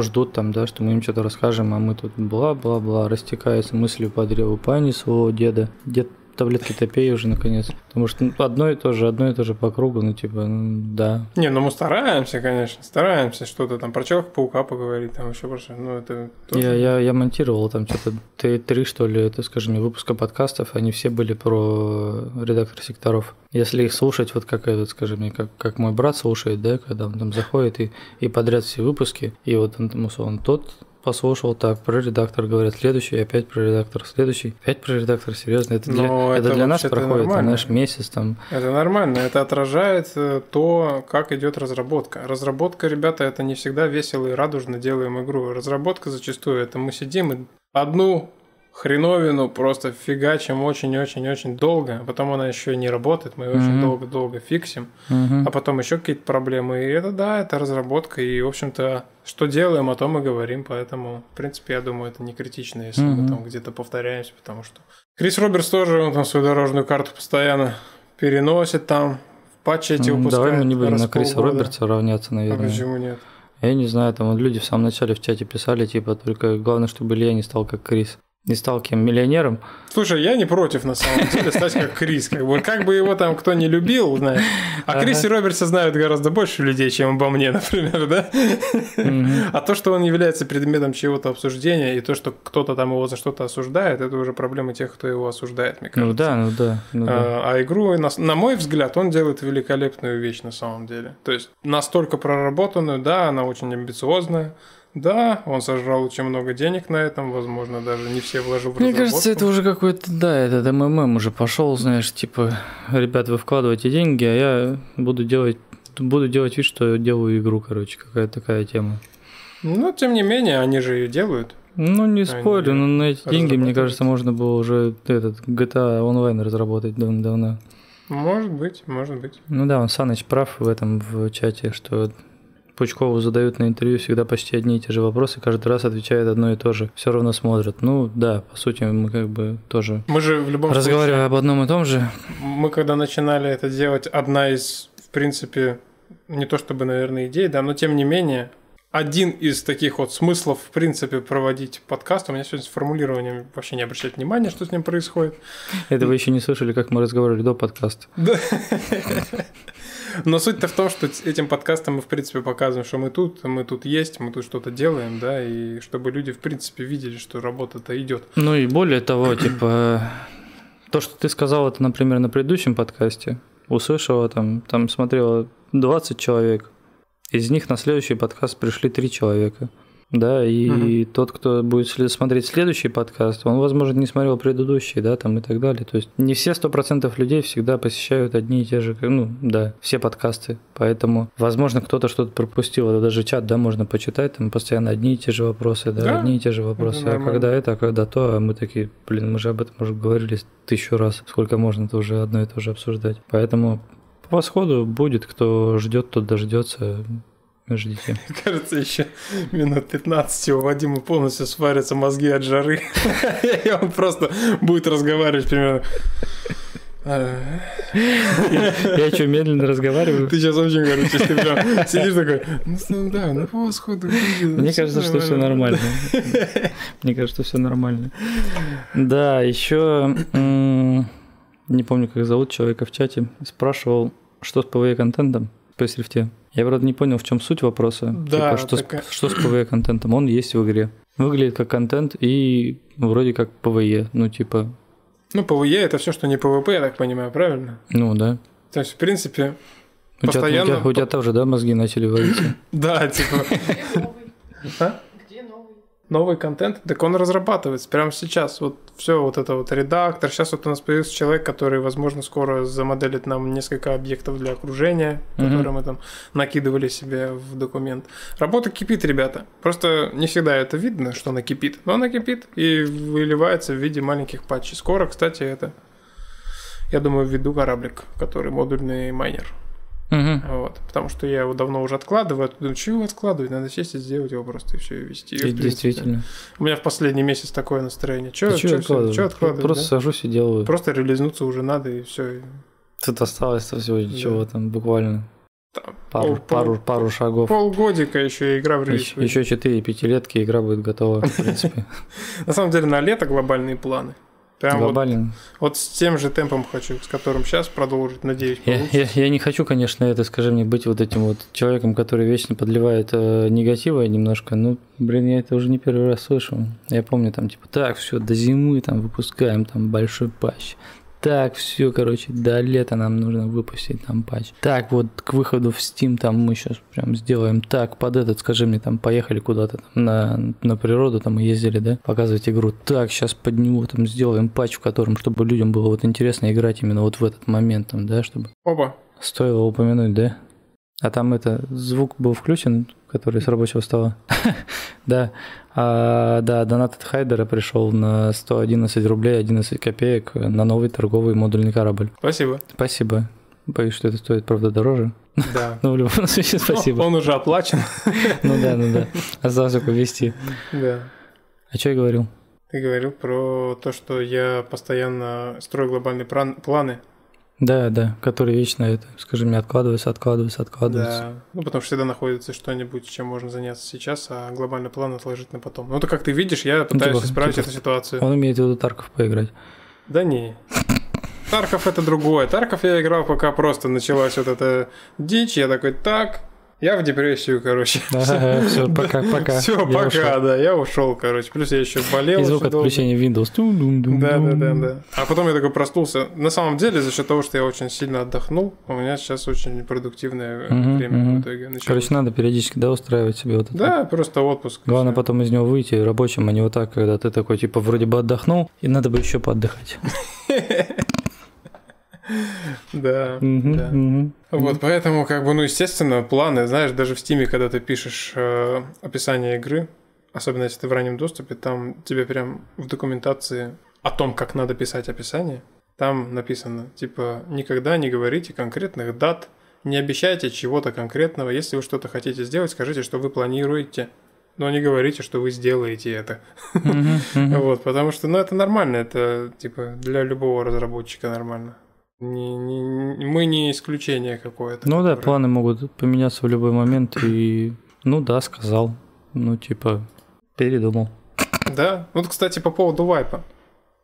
ждут там, да, что мы им что-то расскажем, а мы тут бла-бла-бла, растекаясь мыслью по древу пани своего деда. Дед таблетки топей уже наконец. Потому что ну, одно и то же, одно и то же по кругу, ну типа, ну, да. Не, ну мы стараемся, конечно, стараемся что-то там про Человека-паука поговорить, там еще больше, ну это тоже... Я, я, я монтировал там что-то три, три, что ли, это, скажем, выпуска подкастов, они все были про редактор секторов. Если их слушать, вот как этот, скажем, мне, как, как мой брат слушает, да, когда он там заходит и, и подряд все выпуски, и вот он там, условно, тот послушал так, про редактор говорят, следующий, опять про редактор, следующий, опять про редактор, серьезно, это для, Но это это для нас проходит, нормально. знаешь, месяц там, Это нормально, это отражает э, то, как идет разработка. Разработка, ребята, это не всегда весело и радужно делаем игру. Разработка зачастую это мы сидим и одну хреновину просто фигачим очень-очень-очень долго, а потом она еще не работает, мы ее очень Мгм. долго-долго фиксим, Мгм. а потом еще какие-то проблемы. И это да, это разработка, и, в общем-то, что делаем, о том и говорим, поэтому, в принципе, я думаю, это не критично, если Мгм. мы там где-то повторяемся, потому что Крис Робертс тоже, он там свою дорожную карту постоянно переносит там, в патче эти выпускает. Давай мы не будем на Криса полгода. Робертса равняться, А наверное. почему нет? Я не знаю, там люди в самом начале в чате писали, типа, только главное, чтобы Илья не стал как Крис. Не стал кем миллионером. Слушай, я не против, на самом деле, стать как Крис. Как бы, как бы его там кто не любил, знаешь. А ага. Крисе Робертса знают гораздо больше людей, чем обо мне, например, да? А то, что он является предметом чего-то обсуждения, и то, что кто-то там его за что-то осуждает, это уже проблема тех, кто его осуждает, мне кажется. Ну да, ну да. Ну, да. А, а игру, на, на мой взгляд, он делает великолепную вещь на самом деле. То есть настолько проработанную, да, она очень амбициозная, да, он сожрал очень много денег на этом, возможно, даже не все вложил в Мне кажется, это уже какой-то, да, этот МММ уже пошел, знаешь, типа, ребят, вы вкладываете деньги, а я буду делать, буду делать вид, что делаю игру, короче, какая-то такая тема. Ну, тем не менее, они же ее делают. Ну, не спорю, но на эти деньги, мне кажется, можно было уже этот GTA Online разработать давно. Может быть, может быть. Ну да, он Саныч прав в этом в чате, что Пучкову задают на интервью всегда почти одни и те же вопросы, каждый раз отвечает одно и то же. Все равно смотрят. Ну да, по сути, мы как бы тоже мы же в любом разговариваем об одном и том же. Мы когда начинали это делать, одна из, в принципе, не то чтобы, наверное, идей, да, но тем не менее, один из таких вот смыслов, в принципе, проводить подкаст. У меня сегодня с формулированием вообще не обращать внимания, что с ним происходит. Это вы еще не слышали, как мы разговаривали до подкаста. Да. Но суть-то в том, что этим подкастом мы, в принципе, показываем, что мы тут, мы тут есть, мы тут что-то делаем, да, и чтобы люди, в принципе, видели, что работа-то идет. Ну и более того, типа, то, что ты сказал, это, например, на предыдущем подкасте, услышала там, там смотрело 20 человек, из них на следующий подкаст пришли 3 человека – да, и угу. тот, кто будет смотреть следующий подкаст, он, возможно, не смотрел предыдущий, да, там и так далее. То есть не все сто процентов людей всегда посещают одни и те же, ну, да, все подкасты. Поэтому, возможно, кто-то что-то пропустил. Это даже чат, да, можно почитать, там постоянно одни и те же вопросы, да, да? одни и те же вопросы. а когда это, а когда то, а мы такие, блин, мы же об этом уже говорили тысячу раз. Сколько можно это уже одно и то же обсуждать. Поэтому по восходу будет, кто ждет, тот дождется. Ждите. Кажется, еще минут 15 у Вадима полностью сварятся мозги от жары. И он просто будет разговаривать примерно. Я что, медленно разговариваю? Ты сейчас очень, короче, ты прям сидишь такой, ну да, ну по. Мне кажется, что все нормально. Мне кажется, что все нормально. Да, еще не помню, как зовут человека в чате, спрашивал, что с PvE-контентом по Срифте. Я, правда, не понял, в чем суть вопроса. Да, типа, что, такая... с, что с PvE-контентом? Он есть в игре. Выглядит как контент и вроде как PvE. Ну, типа... Ну, PvE это все, что не PvP, я так понимаю, правильно? Ну, да. То есть, в принципе, у постоянно... Тебя, у, тебя, у тебя тоже, да, мозги начали вариться? Да, типа... Новый контент, так он разрабатывается прямо сейчас. Вот все вот это вот редактор. Сейчас вот у нас появился человек, который, возможно, скоро замоделит нам несколько объектов для окружения, mm-hmm. которые мы там накидывали себе в документ. Работа кипит, ребята. Просто не всегда это видно, что она кипит. Но она кипит и выливается в виде маленьких патчей. Скоро, кстати, это, я думаю, введу кораблик, который модульный майнер. Угу. Вот, потому что я его давно уже откладываю. Думаю, что его откладывать? Надо сесть и сделать его просто и все, и вести. И, действительно. У меня в последний месяц такое настроение. Что, что, откладывать? Что откладывать? Просто да? сажусь и делаю. Просто реализнуться уже надо, и все. Тут осталось-то всего ничего там буквально. Там, пару, пол, пару, пару шагов. Полгодика еще игра в релиз. Еще, еще 4 пятилетки игра будет готова, в принципе. На самом деле на лето глобальные планы. Прям Глобально. Вот, вот с тем же темпом хочу, с которым сейчас продолжить, надеюсь, я, я, я не хочу, конечно, это, скажи мне, быть вот этим вот человеком, который вечно подливает э, негатива немножко. Ну, блин, я это уже не первый раз слышу. Я помню там, типа, так, все, до зимы там выпускаем там большой патч так, все, короче, до лета нам нужно выпустить там патч. Так, вот к выходу в Steam там мы сейчас прям сделаем так, под этот, скажи мне, там поехали куда-то там, на, на природу, там мы ездили, да, показывать игру. Так, сейчас под него там сделаем патч, в котором, чтобы людям было вот интересно играть именно вот в этот момент, там, да, чтобы... Оба. Стоило упомянуть, да? А там это, звук был включен, который с рабочего стола. да. А, да, донат от Хайдера пришел на 111 рублей 11 копеек на новый торговый модульный корабль. Спасибо. Спасибо. Боюсь, что это стоит, правда, дороже. Да. Но в любом случае спасибо. Он уже оплачен. ну да, ну да. Осталось только вести. Да. А что я говорил? Ты говорил про то, что я постоянно строю глобальные планы Да, да, который вечно это, скажи мне, откладывается, откладывается, откладывается. Да. Ну, потому что всегда находится что-нибудь, чем можно заняться сейчас, а глобальный план отложить на потом. Ну, то как ты видишь, я пытаюсь типа- исправить типа эту ситуацию. Он имеет в виду Тарков поиграть. Да не. Тарков это другое. Тарков я играл, пока просто началась вот эта дичь. Я такой, так, я в депрессию, короче. все, пока, пока. Все, пока, да, я ушел, короче. Плюс я еще болел. И звук отключения Windows. Да, да, да, да. А потом я такой проснулся. На самом деле, за счет того, что я очень сильно отдохнул, у меня сейчас очень продуктивное время в итоге. Короче, надо периодически, да, устраивать себе вот это. Да, просто отпуск. Главное потом из него выйти рабочим, а не вот так, когда ты такой, типа, вроде бы отдохнул, и надо бы еще поотдыхать. Да. Вот, поэтому, как бы, ну, естественно, планы, знаешь, даже в Стиме, когда ты пишешь э, описание игры, особенно если ты в раннем доступе, там тебе прям в документации о том, как надо писать описание, там написано, типа, никогда не говорите конкретных дат, не обещайте чего-то конкретного, если вы что-то хотите сделать, скажите, что вы планируете, но не говорите, что вы сделаете это. Вот, потому что, ну, это нормально, это, типа, для любого разработчика нормально. Не- не- мы не исключение какое-то. Ну да, которое- планы могут поменяться в любой момент, и, ну да, сказал, ну типа, передумал. Да. Вот, кстати, по поводу вайпа.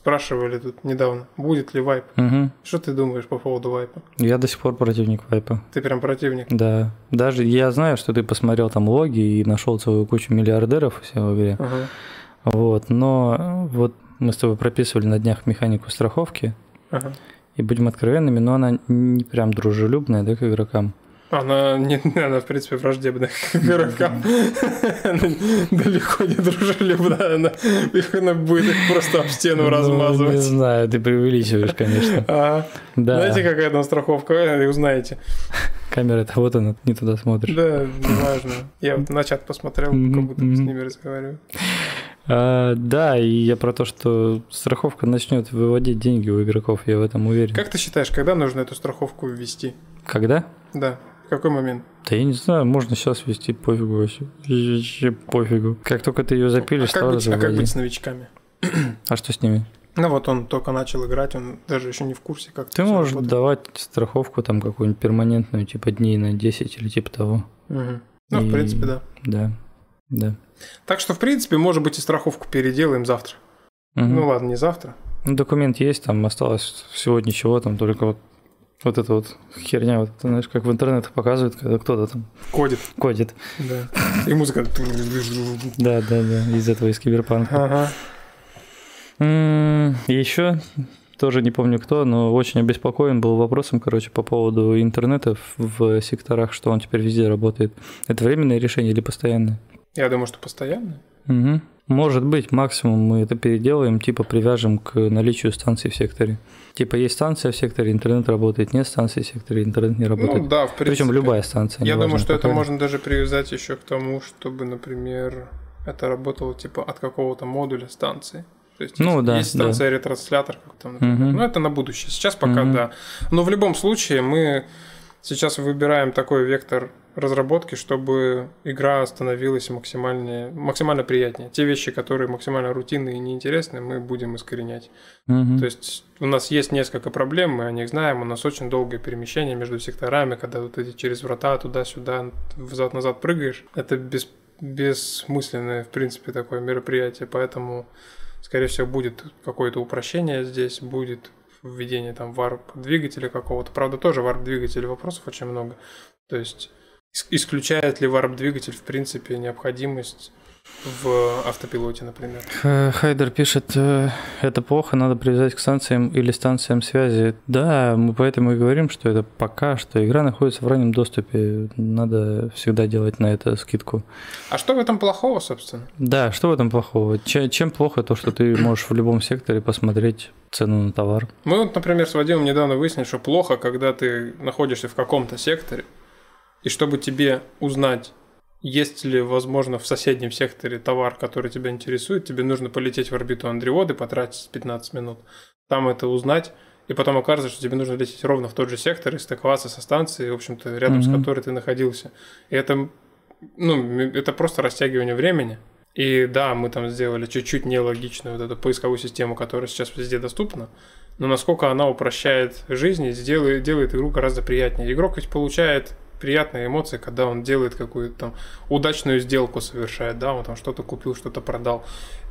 Спрашивали тут недавно, будет ли вайп. Мгм. Что ты думаешь по поводу вайпа? Я до сих пор противник вайпа. Ты прям противник. Да. Даже я знаю, что ты посмотрел там логи и нашел целую кучу миллиардеров у себя в игре. Ага. Вот. Но вот мы с тобой прописывали на днях механику страховки. Ага. И будем откровенными, но она не прям дружелюбная, да, к игрокам. Она, не, она, в принципе, враждебная к игрокам. Она далеко не дружелюбная. Она, она будет их просто об стену Ну, Не размазывать. знаю, ты преувеличиваешь, конечно. Да, Знаете, какая там страховка? Э, Узнаете. камера-то вот она, не туда смотришь. Да, неважно. Я вот на чат посмотрел, как будто с ними разговариваю. А, да, и я про то, что страховка начнет выводить деньги у игроков, я в этом уверен. Как ты считаешь, когда нужно эту страховку ввести? Когда? Да, в какой момент? Да я не знаю, можно сейчас вести, пофигу вообще. Вообще пофигу. Как только ты ее запилишь, а, как быть, а как быть с новичками? А что с ними? Ну вот он только начал играть, он даже еще не в курсе, как Ты можешь работает. давать страховку там какую-нибудь перманентную, типа дней на 10 или типа того. Мгм. Ну, в И- принципе, да. Да, да. Так что, в принципе, может быть, и страховку переделаем завтра. Мгм. Ну ладно, не завтра. Ну, документ есть, там осталось всего ничего, там только вот вот эта вот херня, вот, знаешь, как в интернетах показывают, когда кто-то там Кодит. кодит. Да. И музыка. Да, да, да, из этого, из киберпанка. Ага. Еще тоже не помню кто, но очень обеспокоен был вопросом, короче, по поводу интернета в секторах, что он теперь везде работает. Это временное решение или постоянное? Я думаю, что постоянно. Угу. Может быть, максимум мы это переделаем, типа привяжем к наличию станций в секторе. Типа есть станция в секторе, интернет работает, нет станции в секторе, интернет не работает. Ну да, в принципе. Причем любая станция. Я думаю, что это можно даже привязать еще к тому, чтобы, например, это работало типа от какого-то модуля станции. То есть Ну есть, да, есть станция ретранслятор, как там, например. Мгм. Ну, это на будущее. Сейчас пока Мгм. да. Но в любом случае мы сейчас выбираем такой вектор разработки, чтобы игра становилась максимально, максимально приятнее. Те вещи, которые максимально рутинные и неинтересные, мы будем искоренять. Мгм. То есть у нас есть несколько проблем, мы о них знаем, у нас очень долгое перемещение между секторами, когда вот эти через врата туда-сюда, взад-назад прыгаешь. Это бес- бессмысленное, в принципе, такое мероприятие, поэтому, скорее всего, будет какое-то упрощение здесь, будет введение там варп-двигателя какого-то. Правда, тоже варп-двигателя вопросов очень много. То есть исключает ли варп-двигатель, в принципе, необходимость в автопилоте, например? Х- Хайдер пишет, э, это плохо, надо привязать к станциям или станциям связи. Да, мы поэтому и говорим, что это пока что игра находится в раннем доступе. Надо всегда делать на это скидку. А что в этом плохого, собственно? Да, что в этом плохого? Че- чем плохо то, что ты можешь в любом секторе посмотреть цену на товар? Мы вот, например, с Вадимом недавно выяснили, что плохо, когда ты находишься в каком-то секторе, и чтобы тебе узнать, есть ли, возможно, в соседнем секторе товар, который тебя интересует, тебе нужно полететь в орбиту Андриоды, потратить 15 минут, там это узнать, и потом окажется, что тебе нужно лететь ровно в тот же сектор и стыковаться со станцией, в общем-то, рядом с Мгм. которой ты находился. И это, ну, это просто растягивание времени. И да, мы там сделали чуть-чуть нелогичную вот эту поисковую систему, которая сейчас везде доступна. но насколько она упрощает жизнь и сделает, делает игру гораздо приятнее. Игрок ведь получает приятные эмоции, когда он делает какую-то там удачную сделку совершает, да, он там что-то купил, что-то продал.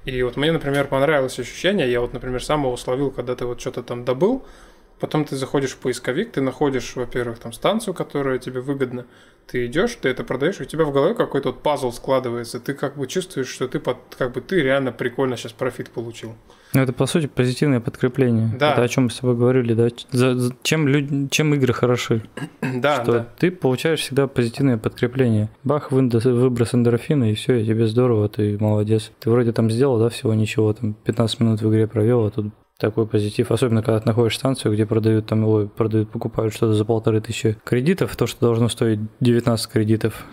И вот мне, например, понравилось ощущение, я вот, например, сам его словил, когда ты вот что-то там добыл, Потом ты заходишь в поисковик, ты находишь, во-первых, там станцию, которая тебе выгодна. Ты идешь, ты это продаешь, у тебя в голове какой-то вот пазл складывается. Ты как бы чувствуешь, что ты под, как бы ты реально прикольно сейчас профит получил. Ну, это, по сути, позитивное подкрепление. Да. Это о чем мы с тобой говорили, да? За, за, чем, люди, чем игры хороши. да, что да. ты получаешь всегда позитивное подкрепление. Бах, выброс эндорфина, и все, и тебе здорово, ты молодец. Ты вроде там сделал, да, всего ничего, там 15 минут в игре провел, а тут такой позитив, особенно когда ты находишь станцию, где продают там, ой, продают, покупают что-то за полторы тысячи кредитов, то, что должно стоить 19 кредитов.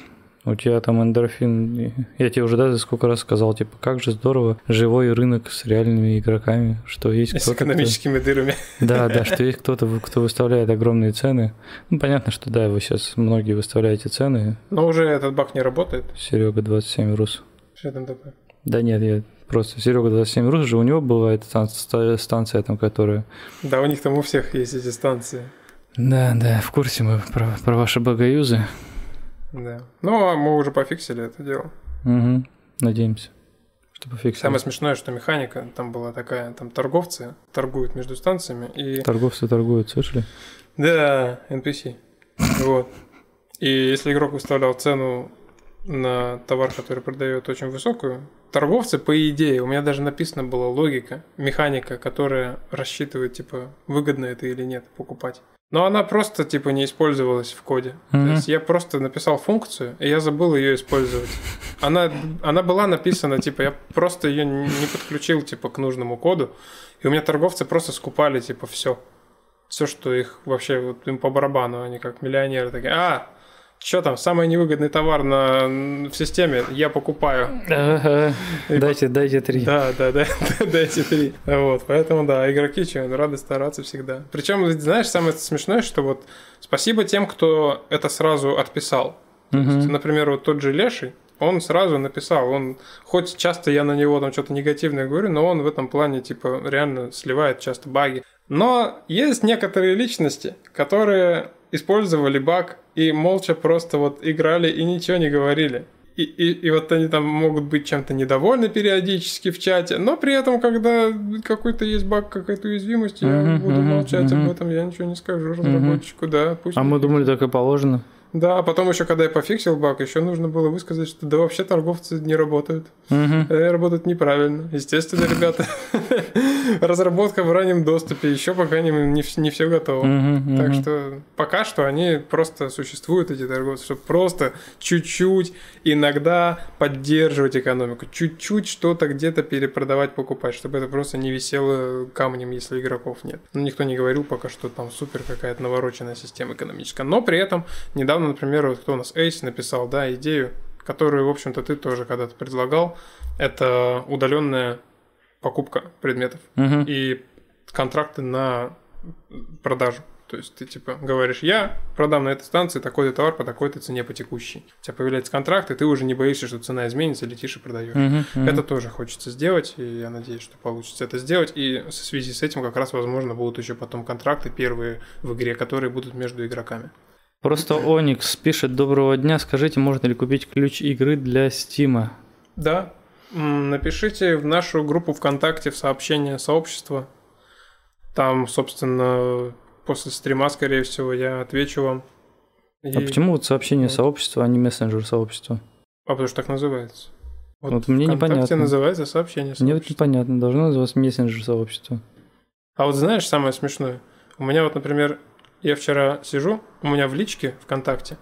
У тебя там эндорфин, я тебе уже да, сколько раз сказал, типа, как же здорово, живой рынок с реальными игроками, что есть кто-то... С экономическими кто... дырами. Да, да, что есть кто-то, кто выставляет огромные цены. Ну, понятно, что да, вы сейчас многие выставляете цены. Но уже этот баг не работает. Серега 27 рус. Что там такое? Да нет, я Просто Серега 27 Рус же у него бывает станция, станция там, которая... Да, у них там у всех есть эти станции. Да, да, в курсе мы про, про ваши богоюзы. Да. Ну, а мы уже пофиксили это дело. Угу. Надеемся, что пофиксили. Самое смешное, что механика там была такая, там торговцы торгуют между станциями и... Торговцы торгуют, слышали? Да, NPC. Вот. И если игрок выставлял цену на товар, который продает очень высокую, торговцы, по идее, у меня даже написано была логика, механика, которая рассчитывает, типа, выгодно это или нет покупать. Но она просто, типа, не использовалась в коде. Mm-hmm. То есть я просто написал функцию, и я забыл ее использовать. Она, она была написана, типа, я просто ее не подключил, типа, к нужному коду. И у меня торговцы просто скупали, типа, все. Все, что их вообще, вот им по барабану, они как миллионеры такие, а, что там, самый невыгодный товар на, в системе я покупаю. Ага. И дайте, дайте три. Да, да, да, дайте три. Вот, поэтому да, игроки что, рады стараться всегда. Причем, знаешь, самое смешное, что вот спасибо тем, кто это сразу отписал. Угу. Есть, например, вот тот же Леший, он сразу написал, он, хоть часто я на него там что-то негативное говорю, но он в этом плане, типа, реально сливает часто баги. Но есть некоторые личности, которые использовали баг и молча просто вот играли и ничего не говорили. И, и, и вот они там могут быть чем-то недовольны периодически в чате, но при этом, когда какой-то есть баг, какая-то уязвимость, я uh-huh, буду uh-huh, молчать uh-huh. об этом, я ничего не скажу разработчику, uh-huh. да. Пусть а мы думали, так и положено. Да, а потом еще, когда я пофиксил баг, еще нужно было высказать, что да вообще торговцы не работают. Угу. Работают неправильно. Естественно, ребята, разработка в раннем доступе, еще пока не, не, не все готово. Угу, так угу. что пока что они просто существуют, эти торговцы, чтобы просто чуть-чуть иногда поддерживать экономику, чуть-чуть что-то где-то перепродавать, покупать, чтобы это просто не висело камнем, если игроков нет. Но никто не говорил пока, что там супер какая-то навороченная система экономическая. Но при этом недавно недавно, например, вот кто у нас Эйс написал, да, идею, которую, в общем-то, ты тоже когда-то предлагал, это удаленная покупка предметов угу. и контракты на продажу. То есть ты типа говоришь, я продам на этой станции такой-то товар по такой-то цене по текущей. У тебя появляется контракт, и ты уже не боишься, что цена изменится, летишь и продаешь. Uh-huh, uh-huh. Это тоже хочется сделать, и я надеюсь, что получится это сделать. И в связи с этим как раз, возможно, будут еще потом контракты первые в игре, которые будут между игроками. Просто Оникс пишет «Доброго дня, скажите, можно ли купить ключ игры для Стима?» Да, напишите в нашу группу ВКонтакте в сообщение сообщества. Там, собственно, после стрима, скорее всего, я отвечу вам. И... А почему вот сообщение сообщества, а не мессенджер сообщества? А потому что так называется. Вот, вот мне непонятно. называется сообщение сообщества. Мне вот непонятно, должно называться мессенджер сообщества. А вот знаешь самое смешное? У меня вот, например, я вчера сижу, у меня в личке ВКонтакте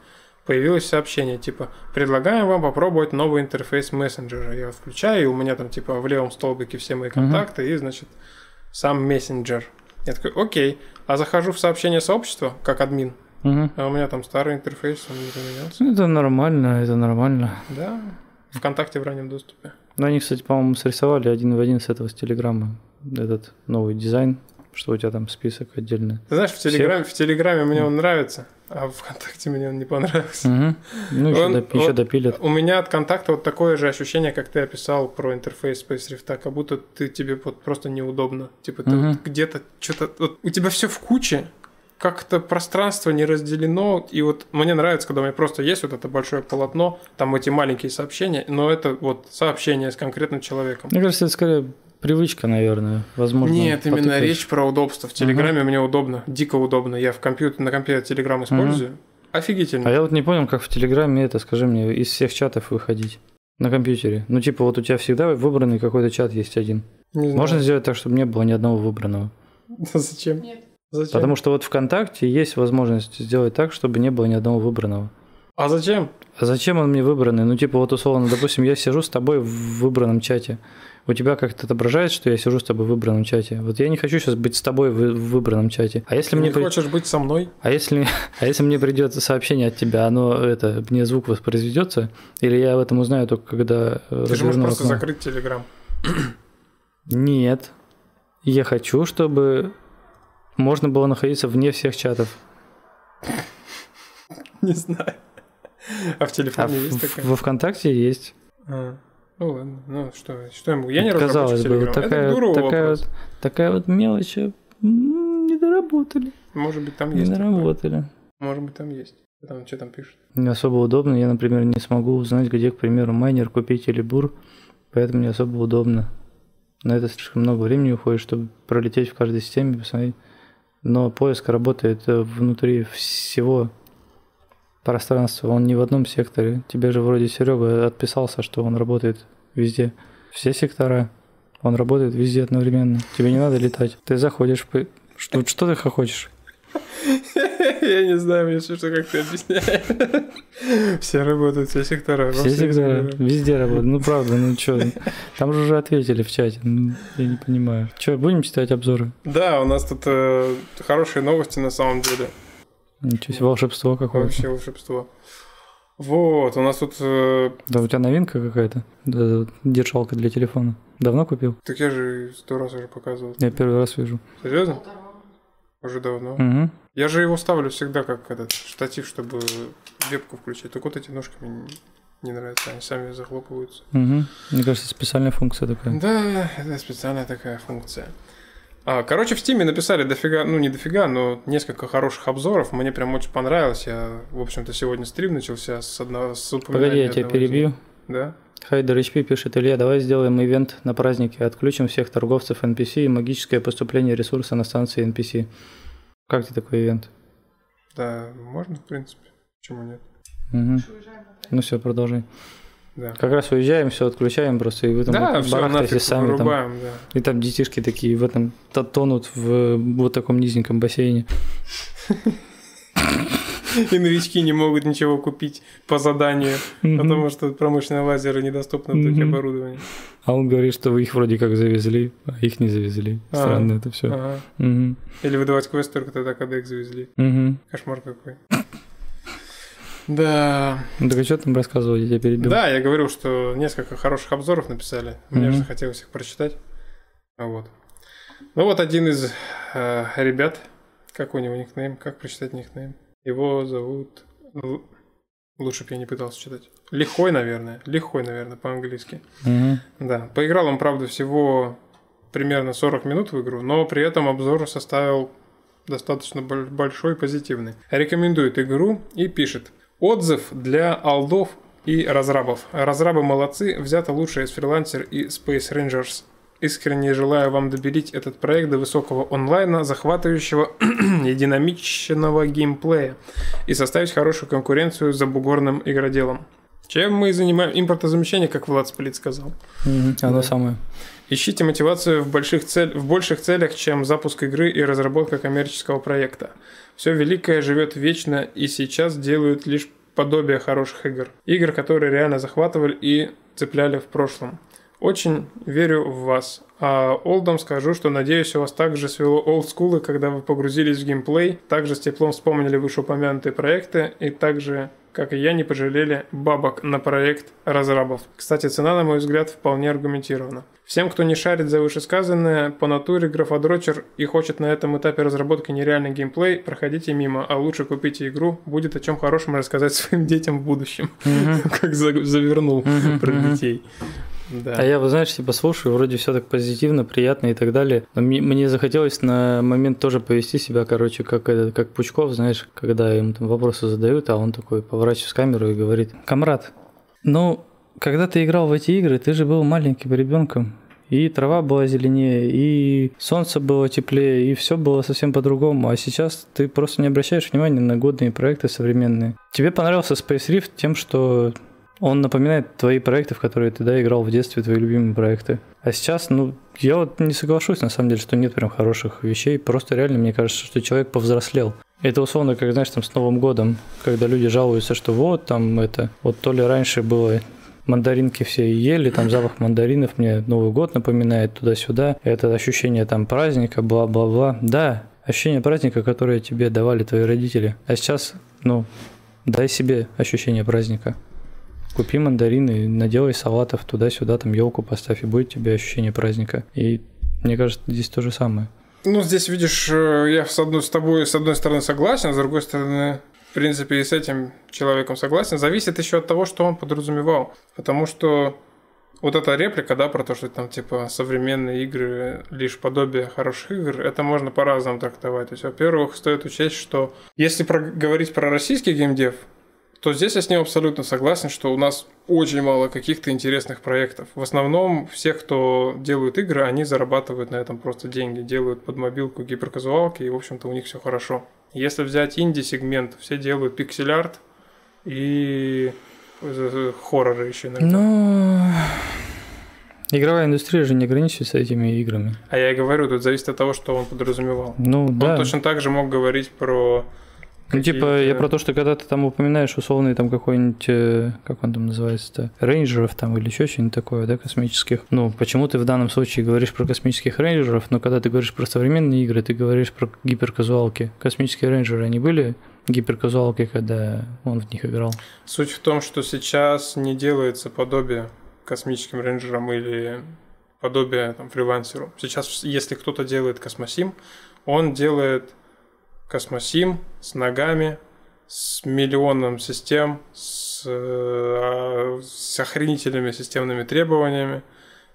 появилось сообщение, типа, предлагаем вам попробовать новый интерфейс мессенджера. Я включаю, и у меня там, типа, в левом столбике все мои контакты, uh-huh. и, значит, сам мессенджер. Я такой, окей. А захожу в сообщение сообщества, как админ, uh-huh. а у меня там старый интерфейс, он не поменялся. Это нормально, это нормально. Да, ВКонтакте в раннем доступе. Ну, они, кстати, по-моему, срисовали один в один с этого с Телеграма, этот новый дизайн что у тебя там список отдельный. Ты знаешь, в Телеграме, в Телеграме мне он нравится, а в ВКонтакте мне он не понравился. Угу. Ну, еще, Он- доп- еще допилят. У меня от контакта вот такое же ощущение, как ты описал про интерфейс Space Rift, как будто ты тебе вот просто неудобно. Типа ты Мгм. вот где-то что-то... Вот у тебя все в куче, как-то пространство не разделено, и вот мне нравится, когда у меня просто есть вот это большое полотно, там эти маленькие сообщения, но это вот сообщение с конкретным человеком. Мне кажется, это скорее привычка, наверное. Возможно. Нет, именно потыкаешь. речь про удобство. В Телеграме мне удобно, дико удобно. Я в компьютер, на компьютере Телеграм использую. Офигительно. А я вот не понял, как в Телеграме это, скажи мне, из всех чатов выходить на компьютере. Ну, типа, вот у тебя всегда выбранный какой-то чат есть один. Не знаю. Можно сделать так, чтобы не было ни одного выбранного. Зачем? Нет. Зачем? Потому что вот ВКонтакте есть возможность сделать так, чтобы не было ни одного выбранного. А зачем? А зачем он мне выбранный? Ну, типа, вот условно, допустим, я сижу с тобой в выбранном чате. У тебя как-то отображает, что я сижу с тобой в выбранном чате. Вот я не хочу сейчас быть с тобой в в выбранном чате. А если Ты мне не при- хочешь быть со мной? а если, а если мне придет сообщение от тебя, оно это мне звук воспроизведется, или я об этом узнаю только когда э, Ты же можешь просто окно? закрыть Телеграм. Нет. Я хочу, чтобы можно было находиться вне всех чатов. Не знаю. А в А телефоне в- есть такая? во ВКонтакте есть. А, Ну ладно, ну что, что я могу? Я не Казалось бы, вот такая, Это дурово такая, вопрос. вот, такая вот мелочь. м, Не доработали. Может быть, там Не есть. такое. доработали. Может быть, там есть. Там что там пишут? Не особо удобно. Я, например, не смогу узнать, где, к примеру, майнер купить или бур, поэтому не особо удобно. На это слишком много времени уходит, чтобы пролететь в каждой системе, посмотреть. Но поиск работает э, внутри всего пространства, он не в одном секторе. Тебе же вроде Серега отписался, что он работает везде. Все сектора, он работает везде одновременно. Тебе не надо летать. Ты заходишь, что, что ты хочешь? Я не знаю, мне что, как ты объясняешь. Все работают, все сектора. Все сектора, везде работают. Ну правда, ну что, там же уже ответили в чате. Ну, я не понимаю. Че, будем читать обзоры? Да, у нас тут э, хорошие новости на самом деле. Ничего себе, волшебство какое-то. Вообще волшебство. Вот, у нас тут... э, Да у тебя новинка какая-то? Да, держалка для телефона. Давно купил? так я же сто раз уже показывал. Я первый раз вижу. Серьезно? Уже давно. Угу. Я же его ставлю всегда как этот штатив, чтобы вебку включить. Так вот эти ножки мне не нравятся, они сами захлопываются. Угу. Мне кажется, специальная функция такая. Да, это специальная такая функция. А, короче, в Стиме написали дофига, ну не дофига, но несколько хороших обзоров. Мне прям очень понравилось. Я, в общем-то, сегодня стрим начался с одного с Погоди, я тебя перебью. Да? Хайдер HP пишет, Илья, давай сделаем ивент на празднике, отключим всех торговцев NPC и магическое поступление ресурса на станции NPC. Как тебе такой ивент? Да, можно, в принципе. Почему нет? Угу. Ну все, продолжай. Да. Как раз уезжаем, все отключаем просто, и вы там Да, нафиг сами там. вырубаем, да. И там детишки такие в этом то- тонут в вот таком низеньком бассейне. И новички не могут ничего купить по заданию, потому что промышленные лазеры недоступны в духе Мгм. оборудования. А он говорит, что вы их вроде как завезли, а их не завезли. А. Странно это все. Ага. Или выдавать квест только тогда, когда их завезли. Кошмар какой. Да. Ну так что там рассказывал, я тебя перебил? Да, я говорил, что несколько хороших обзоров написали. Мне Мгм. же захотелось их прочитать. Вот. Ну вот один из э, ребят, как у него никнейм, как прочитать никнейм? Его зовут... Лучше бы я не пытался читать. Лихой, наверное. Лихой, наверное, по-английски. Мгм. Да. Поиграл он, правда, всего примерно 40 минут в игру, но при этом обзор составил достаточно боль- большой и позитивный. Рекомендует игру и пишет. Отзыв для алдов и разрабов. Разрабы молодцы, взято лучшее из фрилансер и Space Rangers. Искренне желаю вам добелить этот проект до высокого онлайна, захватывающего и динамичного геймплея и составить хорошую конкуренцию за бугорным игроделом. Чем мы занимаем импортозамещение, как Влад Сплит сказал. Мгм. Оно Да. самое. Ищите мотивацию в, больших цель... в больших целях, чем запуск игры и разработка коммерческого проекта. Все великое живет вечно и сейчас делают лишь подобие хороших игр. Игр, которые реально захватывали и цепляли в прошлом. Очень верю в вас. А олдам скажу, что надеюсь, у вас также свело олдскулы, когда вы погрузились в геймплей, также с теплом вспомнили вышеупомянутые проекты и также как и я, не пожалели бабок на проект разрабов. Кстати, цена, на мой взгляд, вполне аргументирована. Всем, кто не шарит за вышесказанное, по натуре графодрочер и хочет на этом этапе разработки нереальный геймплей, проходите мимо, а лучше купите игру, будет о чем хорошем рассказать своим детям в будущем. Как завернул про детей. Да. А я, вы знаешь, типа слушаю, вроде все так позитивно, приятно и так далее. Но мне, мне захотелось на момент тоже повести себя, короче, как, это, как Пучков, знаешь, когда им там вопросы задают, а он такой поворачивается в камеру и говорит, камрад, ну, когда ты играл в эти игры, ты же был маленьким ребенком. И трава была зеленее, и солнце было теплее, и все было совсем по-другому. А сейчас ты просто не обращаешь внимания на годные проекты современные. Тебе понравился Space Rift тем, что он напоминает твои проекты, в которые ты да, играл в детстве, твои любимые проекты. А сейчас, ну, я вот не соглашусь, на самом деле, что нет прям хороших вещей. Просто реально мне кажется, что человек повзрослел. Это условно, как, знаешь, там с Новым годом, когда люди жалуются, что вот там это, вот то ли раньше было мандаринки все ели, там запах мандаринов мне Новый год напоминает туда-сюда, это ощущение там праздника, бла-бла-бла. Да, ощущение праздника, которое тебе давали твои родители. А сейчас, ну, дай себе ощущение праздника. Купи мандарины, наделай салатов туда-сюда, там елку поставь, и будет тебе ощущение праздника. И мне кажется, здесь то же самое. Ну, здесь, видишь, э, я с одной с тобой, с одной стороны, согласен, а с другой стороны, в принципе, и с этим человеком согласен. Зависит еще от того, что он подразумевал. Потому что вот эта реплика, да, про то, что там, типа, современные игры лишь подобие хороших игр, это можно по-разному трактовать. То есть, во-первых, стоит учесть, что если про- говорить про российский геймдев, то здесь я с ним абсолютно согласен, что у нас очень мало каких-то интересных проектов. В основном все, кто делают игры, они зарабатывают на этом просто деньги, делают под мобилку гиперказуалки, и, в общем-то, у них все хорошо. Если взять инди-сегмент, все делают пиксель-арт и э, хорроры еще иногда. Ну, игровая индустрия же не ограничивается этими играми. А я и говорю, тут зависит от того, что он подразумевал. Ну, он да. точно так же мог говорить про ну, типа, я про то, что когда ты там упоминаешь условный там какой-нибудь, э, как он там называется-то, рейнджеров там или еще что-нибудь такое, да, космических. Ну, почему ты в данном случае говоришь про космических рейнджеров, но когда ты говоришь про современные игры, ты говоришь про гиперказуалки. Космические рейнджеры, они были гиперказуалки, когда он в них играл? Суть в том, что сейчас не делается подобие космическим рейнджерам или подобие там, фрилансеру. Сейчас, если кто-то делает космосим, он делает космосим с ногами, с миллионом систем, с, э, с охренительными системными требованиями.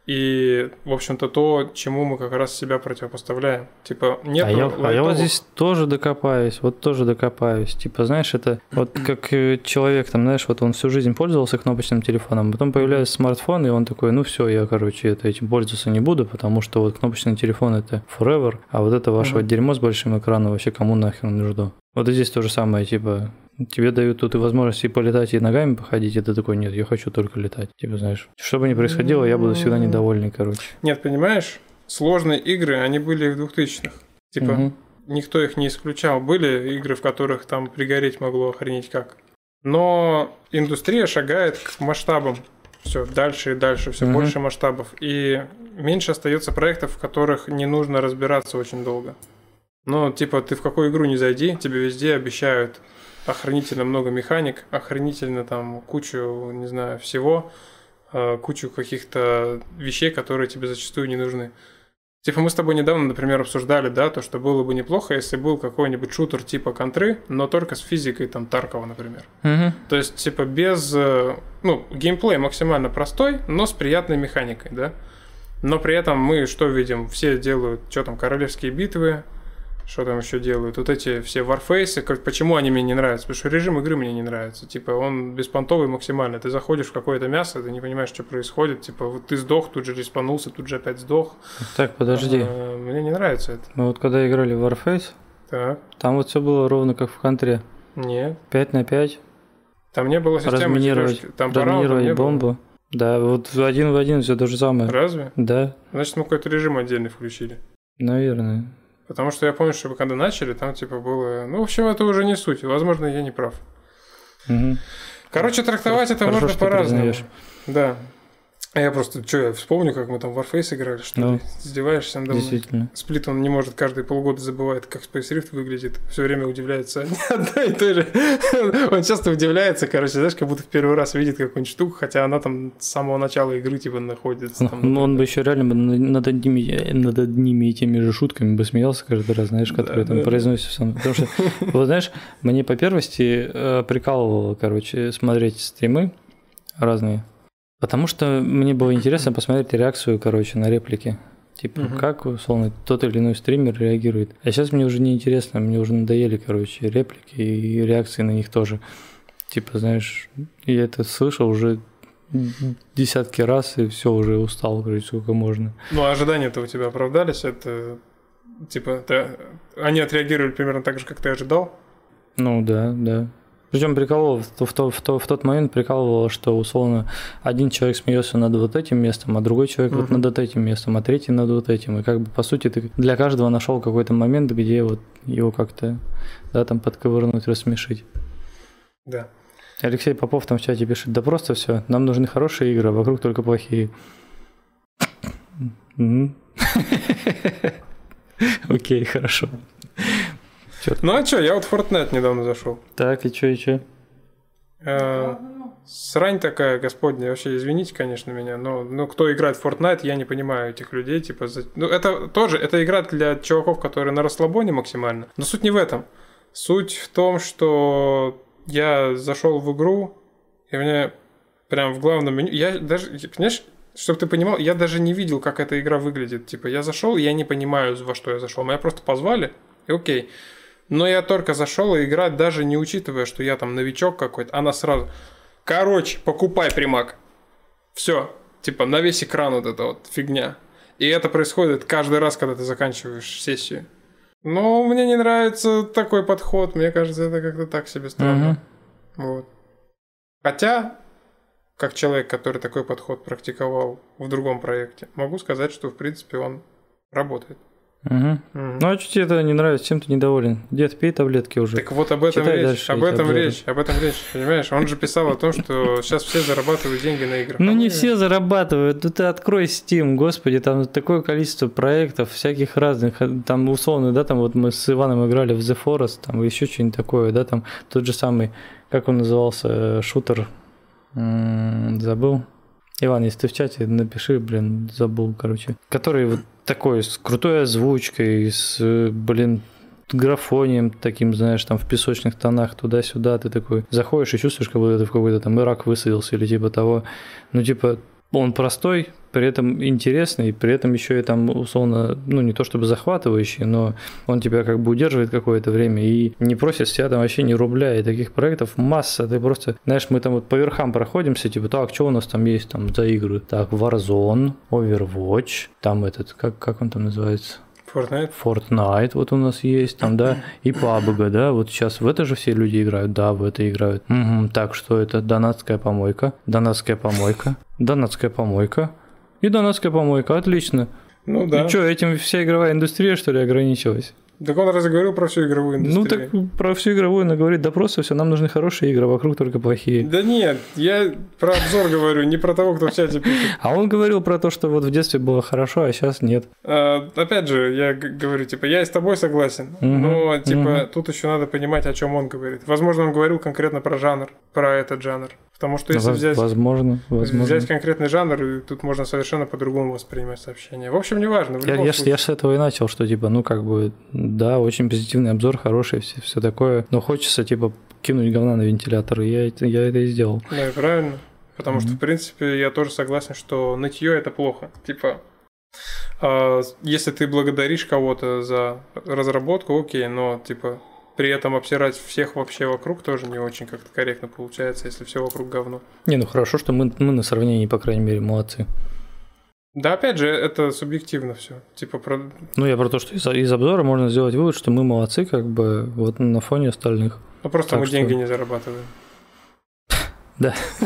И, в общем-то, то, чему мы как раз себя противопоставляем. Типа, нет а я, а я вот здесь тоже докопаюсь, вот тоже докопаюсь. Типа, знаешь, это вот как э, человек, там, знаешь, вот он всю жизнь пользовался кнопочным телефоном, потом появляется смартфон, и он такой, ну все, я, короче, это, этим пользоваться не буду, потому что вот кнопочный телефон это forever, а вот это ваше uh-huh. вот дерьмо с большим экраном вообще кому нахер нужно. Вот и здесь то же самое, типа, Тебе дают тут и возможность и полетать, и ногами походить, и ты такой, нет, я хочу только летать. Типа, знаешь, что бы ни происходило, я буду всегда недовольный, короче. Нет, понимаешь, сложные игры, они были в 2000-х. Типа, угу. никто их не исключал. Были игры, в которых там пригореть могло охренеть как. Но индустрия шагает к масштабам. Все дальше и дальше, все угу. больше масштабов. И меньше остается проектов, в которых не нужно разбираться очень долго. Ну, типа, ты в какую игру не зайди, тебе везде обещают охранительно много механик, охранительно там кучу, не знаю, всего, э, кучу каких-то вещей, которые тебе зачастую не нужны. Типа мы с тобой недавно, например, обсуждали, да, то, что было бы неплохо, если был какой-нибудь шутер типа контры, но только с физикой там Таркова, например. Угу. То есть, типа, без... Э, ну, геймплей максимально простой, но с приятной механикой, да. Но при этом мы что видим? Все делают, что там, королевские битвы, что там еще делают? Вот эти все варфейсы, почему они мне не нравятся? Потому что режим игры мне не нравится. Типа, он беспонтовый максимально. Ты заходишь в какое-то мясо, ты не понимаешь, что происходит. Типа, вот ты сдох, тут же респанулся, тут же опять сдох. Так, подожди. А, мне не нравится это. Мы вот когда играли в Warface, так. там вот все было ровно как в контре. Нет. 5 на 5. Там не было системы разминировать, там разминировать бомбу. Было. Да, вот один в один все то же самое. Разве? Да. Значит, мы какой-то режим отдельный включили. Наверное. Потому что я помню, что когда начали, там типа было... Ну, в общем, это уже не суть. Возможно, я не прав. Угу. Короче, трактовать это Хорошо, можно по-разному. Да. А я просто, что, я вспомню, как мы там в Warface играли, что Ну. ли? Издеваешься надо? Действительно. Сплит, он не может каждые полгода забывает, как Space Rift выглядит. Все время удивляется одной и той же. Он часто удивляется, короче, знаешь, как будто в первый раз видит какую-нибудь штуку, хотя она там с самого начала игры типа находится. там, Ну, он бы еще реально бы на- над одними, над одними и теми же шутками бы смеялся каждый раз, знаешь, которые там да, да. произносятся. Потому что, вот знаешь, мне по первости э, прикалывало, короче, смотреть стримы разные. Потому что мне было интересно посмотреть реакцию, короче, на реплики. Типа, Мгм. как, условно, тот или иной стример реагирует. А сейчас мне уже не интересно, мне уже надоели, короче, реплики и реакции на них тоже. Типа, знаешь, я это слышал уже десятки раз, и все, уже устал, короче, сколько можно. Ну, а ожидания-то у тебя оправдались? Это, типа, ты- они отреагировали примерно так же, как ты ожидал? Ну да, да. Причем прикалывало, в, в, в, в тот момент прикалывало, что условно один человек смеется над вот этим местом, а другой человек вот Мгм. над вот этим местом, а третий над вот этим. И как бы по сути ты для каждого нашел какой-то момент, где вот его как-то да, там подковырнуть, рассмешить. Да. Алексей Попов там в чате пишет, да просто все, нам нужны хорошие игры, а вокруг только плохие. Окей, хорошо. Ну, а что, я вот в Fortnite недавно зашел. Так, и чё, и чё? Э, Срань такая, господня, вообще извините, конечно, меня, но, но кто играет в Fortnite, я не понимаю этих людей, типа, за- ну, это тоже, это игра для чуваков, которые на расслабоне максимально, но суть не в этом. Суть в том, что я зашел в игру, и мне прям в главном меню, я даже, понимаешь, чтобы ты понимал, я даже не видел, как эта игра выглядит. Типа, я зашел, я не понимаю, во что я зашел. Меня просто позвали, и окей. Но я только зашел, и игра, даже не учитывая, что я там новичок какой-то, она сразу... Короче, покупай примак. Все. Типа, на весь экран вот эта вот фигня. И это происходит каждый раз, когда ты заканчиваешь сессию. Но мне не нравится такой подход. Мне кажется, это как-то так себе странно. Вот. Хотя, как человек, который такой подход практиковал в другом проекте, могу сказать, что, в принципе, он работает. Мгм. Мгм. Ну а что тебе это не нравится, чем ты недоволен? Дед, пей таблетки уже. Так вот об этом Читай речь, дальше об этом обзоры. речь, об этом речь, понимаешь? Он же писал о том, что сейчас все зарабатывают деньги на играх. Ну не все зарабатывают. Ну ты открой Steam, господи, там такое количество проектов всяких разных. Там условно, да, там вот мы с Иваном играли в The Forest, там еще что-нибудь такое, да, там тот же самый, как он назывался, э, шутер, забыл. Иван, если ты в чате, напиши, блин, забыл, короче. Который вот такой, с крутой озвучкой, с, блин, графонием таким, знаешь, там в песочных тонах туда-сюда, ты такой заходишь и чувствуешь, как будто ты в какой-то там Ирак высадился или типа того. Ну, типа, он простой, при этом интересный, при этом еще и там условно, ну не то чтобы захватывающий, но он тебя как бы удерживает какое-то время и не просит с тебя там вообще ни рубля, и таких проектов масса, ты просто, знаешь, мы там вот по верхам проходимся, типа, так, что у нас там есть там за игры? Так, Warzone, Overwatch, там этот, как, как он там называется? Fortnite. Fortnite вот у нас есть, там, да, и PUBG, да, вот сейчас в это же все люди играют, да, в это играют. Мгм, так, что это? Донатская помойка, донатская помойка, донатская помойка и донатская помойка, отлично. Ну да. И что, этим вся игровая индустрия, что ли, ограничилась? Так он разве говорил про всю игровую Ну индустрию? так про всю игровую она говорит, да просто все, нам нужны хорошие игры, а вокруг только плохие. Да нет, я про обзор говорю, не про того, кто в чате пишет. А он говорил про то, что вот в детстве было хорошо, а сейчас нет. А, Опять же, я говорю, типа, я и с тобой согласен, но, типа, тут еще надо понимать, о чем он говорит. Возможно, он говорил конкретно про жанр, про этот жанр. Потому что если взять, Возможно, возможно. взять конкретный жанр, тут можно совершенно по-другому воспринимать сообщение. В общем, неважно. В Я, я, случае. я с этого и начал, что типа, ну как бы, да, очень позитивный обзор, хороший, все, все такое, но хочется типа кинуть говна на вентилятор, и я это, я это и сделал. Да, и правильно. Потому что, Мгм. в принципе, я тоже согласен, что нытье это плохо. Типа, а, если ты благодаришь кого-то за разработку, окей, но типа при этом обсирать всех вообще вокруг тоже не очень как-то корректно получается, если все вокруг говно. Не, ну хорошо, что мы, мы на сравнении, по крайней мере, молодцы. Да, опять же, это субъективно все. Типа, про... Ну, я про то, что из, из обзора можно сделать вывод, что мы молодцы, как бы, вот на фоне остальных. ну, просто Так мы что- деньги не зарабатываем. Да.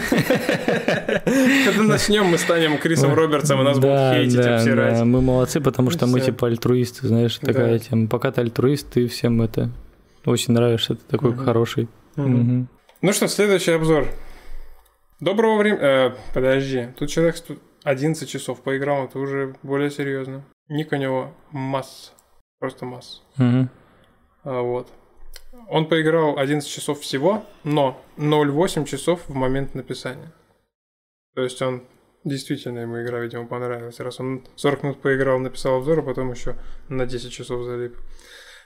Когда начнем, мы станем Крисом Робертсом, и нас будут хейтить, обсирать. мы молодцы, потому что мы типа альтруисты, знаешь, такая тема. Пока ты альтруист, ты всем это очень нравишься, ты такой Мгм. хороший. Мгм. Мгм. Ну что, следующий обзор. Доброго времени... подожди, тут человек... сту- 11 часов поиграл, это уже более серьезно. Ник у него масс. Просто масс. Мгм. А, вот. Он поиграл 11 часов всего, но 0,8 часов в момент написания. То есть он действительно ему игра, видимо, понравилась. Раз он 40 минут поиграл, написал обзор, а потом еще на 10 часов залип.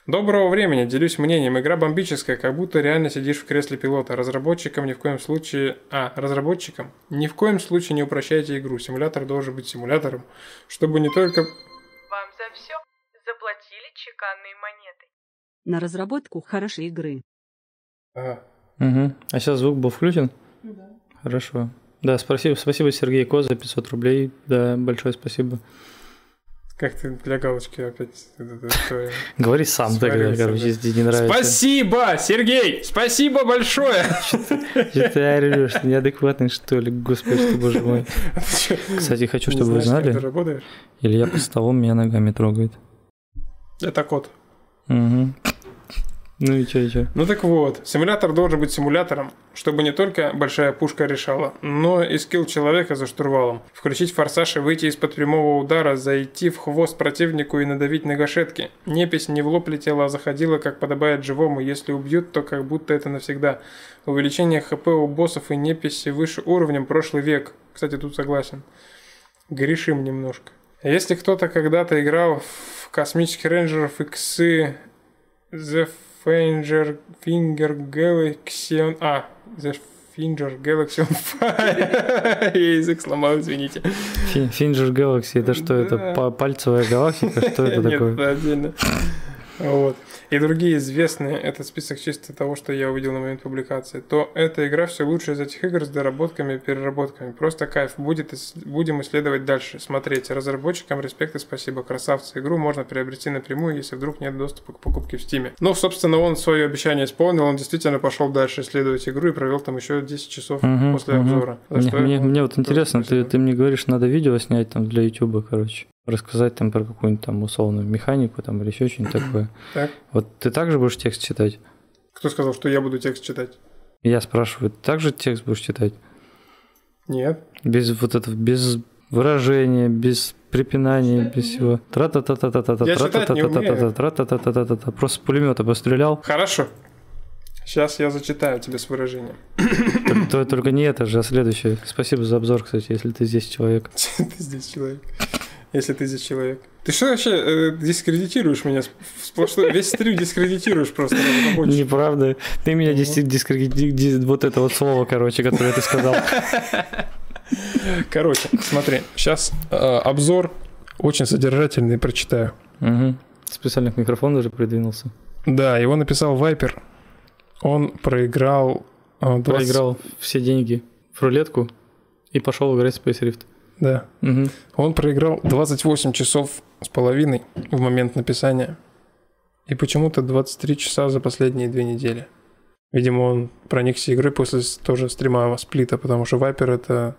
Доброго времени, делюсь мнением. Игра бомбическая, как будто реально сидишь в кресле пилота. Разработчикам ни в коем случае... А, разработчикам ни в коем случае не упрощайте игру. Симулятор должен быть симулятором, чтобы не только... Вам за все заплатили чеканные монеты. На разработку хорошей игры. Ага. Мгм. А сейчас звук был включен? Да. Хорошо. Да, спасибо, спасибо Сергей Коза, 500 рублей. Да, большое спасибо. Как ты для галочки опять... Говори сам тогда, Свалился, короче, да. если не нравится. Спасибо, Сергей! Спасибо большое! Что ты орешь? Ты неадекватный, что ли? Господи, что, боже мой. Кстати, хочу, чтобы вы знали, работаешь? Илья под столом меня ногами трогает. Это кот. Мгм. Ну и чё, и чё? Ну так вот, симулятор должен быть симулятором, чтобы не только большая пушка решала, но и скилл человека за штурвалом. Включить форсаж и выйти из-под прямого удара, зайти в хвост противнику и надавить на гашетки. Непись не в лоб летела, а заходила, как подобает живому. Если убьют, то как будто это навсегда. Увеличение хп у боссов и неписи выше уровнем прошлый век. Кстати, тут согласен. Грешим немножко. Если кто-то когда-то играл в космических рейнджеров иксы The Finger, Finger Galaxy on... А, The Finger Galaxy on Fire. Я язык сломал, извините. Финджер Galaxy, это что, это пальцевая галактика? Что это Нет, такое? это отдельно. Вот. И другие известные, этот список чисто того, что я увидел на момент публикации, то эта игра все лучше из этих игр с доработками и переработками. Просто кайф. Будет, будем исследовать дальше. Смотреть. Разработчикам респект и спасибо. Красавцы. Игру можно приобрести напрямую, если вдруг нет доступа к покупке в Стиме. Ну, собственно, он свое обещание исполнил. Он действительно пошел дальше исследовать игру и провел там еще 10 часов Мгм, после мгм. обзора. Мне, мне- мне вот интересно, ты, ты мне говоришь, надо видео снять там для Ютуба, короче. Рассказать там про какую-нибудь там условную механику там или еще что-нибудь такое. Так. Вот ты также будешь текст читать? Кто сказал, что я буду текст читать? Я спрашиваю, ты также текст будешь читать? Нет. Без вот этого, без выражения, без препинания, без всего. Тра-та-та-та-та-та, Я читать не умею. тра-та-та-та-та, тра-та-та-та-та-та. Просто с пулемета пострелял. Хорошо. Сейчас я зачитаю тебе с выражением. Только- то- Только не это же, а следующее. Спасибо за обзор, кстати, если ты здесь человек. Ты здесь человек. Если ты здесь человек. Ты что вообще э, дискредитируешь меня? Сп- Сплошной, весь стрим дискредитируешь просто. Неправда. Ты меня дис- дискредити- ди- Вот это вот слово, короче, которое ты сказал. Короче, смотри. Сейчас обзор очень содержательный, прочитаю. Мгм. Специально к микрофону даже придвинулся. Да, его написал Вайпер. Он проиграл... э, 20 Проиграл все деньги в рулетку и пошел играть в Space Rift. Да. Мгм. Он проиграл 28 часов с половиной в момент написания. И почему-то 23 часа за последние две недели. Видимо, он проникся игрой после тоже стрима Сплита, потому что Вайпер это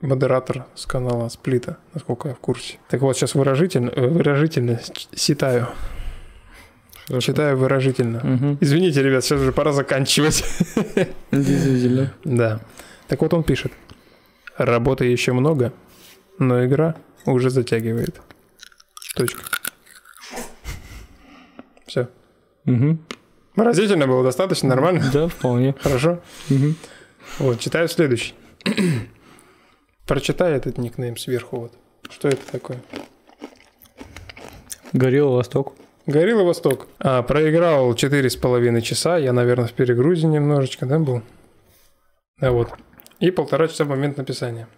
модератор с канала Сплита, насколько я в курсе. Так вот, сейчас выражительно, э, выражительно ч- читаю. Хорошо. Читаю выражительно. Мгм. Извините, ребят, сейчас уже пора заканчивать. Действительно. Да. Так вот он пишет. Работы еще много, но игра уже затягивает. Точка. Все. Мгм. Выразительно было достаточно, нормально? Да, вполне. Хорошо. Мгм. Вот, читаю следующий. Прочитай этот никнейм сверху вот. Что это такое? Горело Восток. Горилла Восток. А, проиграл четыре с половиной часа. Я, наверное, в перегрузе немножечко, да, был? Да, вот. И полтора часа в момент написания.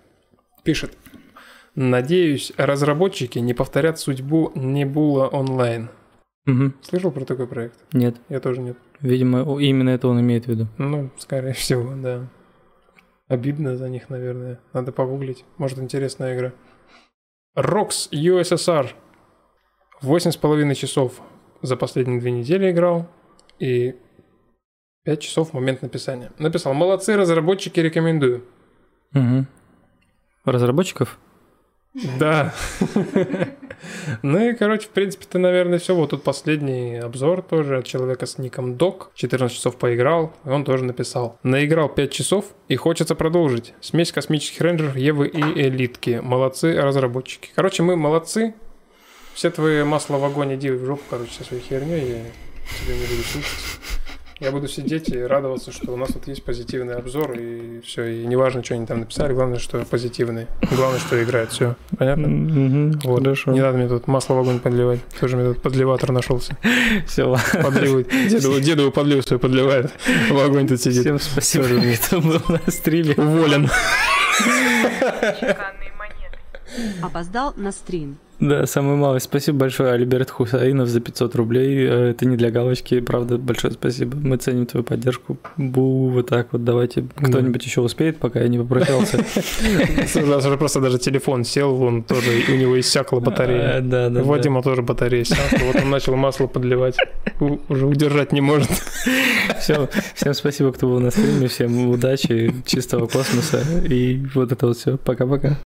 Пишет. Надеюсь, разработчики не повторят судьбу Небула онлайн. Мгм. Слышал про такой проект? Нет. Я тоже нет. Видимо, именно это он имеет в виду. Ну, скорее всего, да. Обидно за них, наверное. Надо погуглить. Может, интересная игра. Rox USSR. Восемь с половиной часов за последние две недели играл. И 5 часов момент написания. Написал, молодцы, разработчики, рекомендую. Мгм. Разработчиков? Да. Ну и, короче, в принципе, ты, наверное, все. Вот тут последний обзор тоже от человека с ником Док. 14 часов поиграл, и он тоже написал. Наиграл 5 часов и хочется продолжить. Смесь космических рейнджеров, Евы и Элитки. Молодцы разработчики. Короче, мы молодцы. Все твои масла в огонь иди в жопу, короче, со своей херней. Я тебе не буду слушать. Я буду сидеть и радоваться, что у нас тут есть позитивный обзор, и все, и неважно, что они там написали, главное, что позитивный. Главное, что играет, все. Понятно? Мгм, Вот. Хорошо. Не надо мне тут масло в огонь подливать. Тоже мне тут подливатор нашелся. Все, Подливает. Деду, деду подливу свой подливает. В огонь тут сидит. всем спасибо, что это был на стриме. Уволен. Чеканные монеты. Опоздал на стрим. Да, самое малое. Спасибо большое, Альберт Хусаинов, за 500 рублей. Э, Это не для галочки, правда, большое спасибо. Мы ценим твою поддержку. Бу, вот так вот, давайте. Кто-нибудь еще успеет, пока я не попрощался. У нас уже просто даже телефон сел, он тоже, у него иссякла батарея. Да, да, У Вадима тоже батарея иссякла. Вот он начал масло подливать. Уже удержать не может. Все, всем спасибо, кто был на стриме, всем удачи, чистого космоса и вот это вот все. Пока-пока.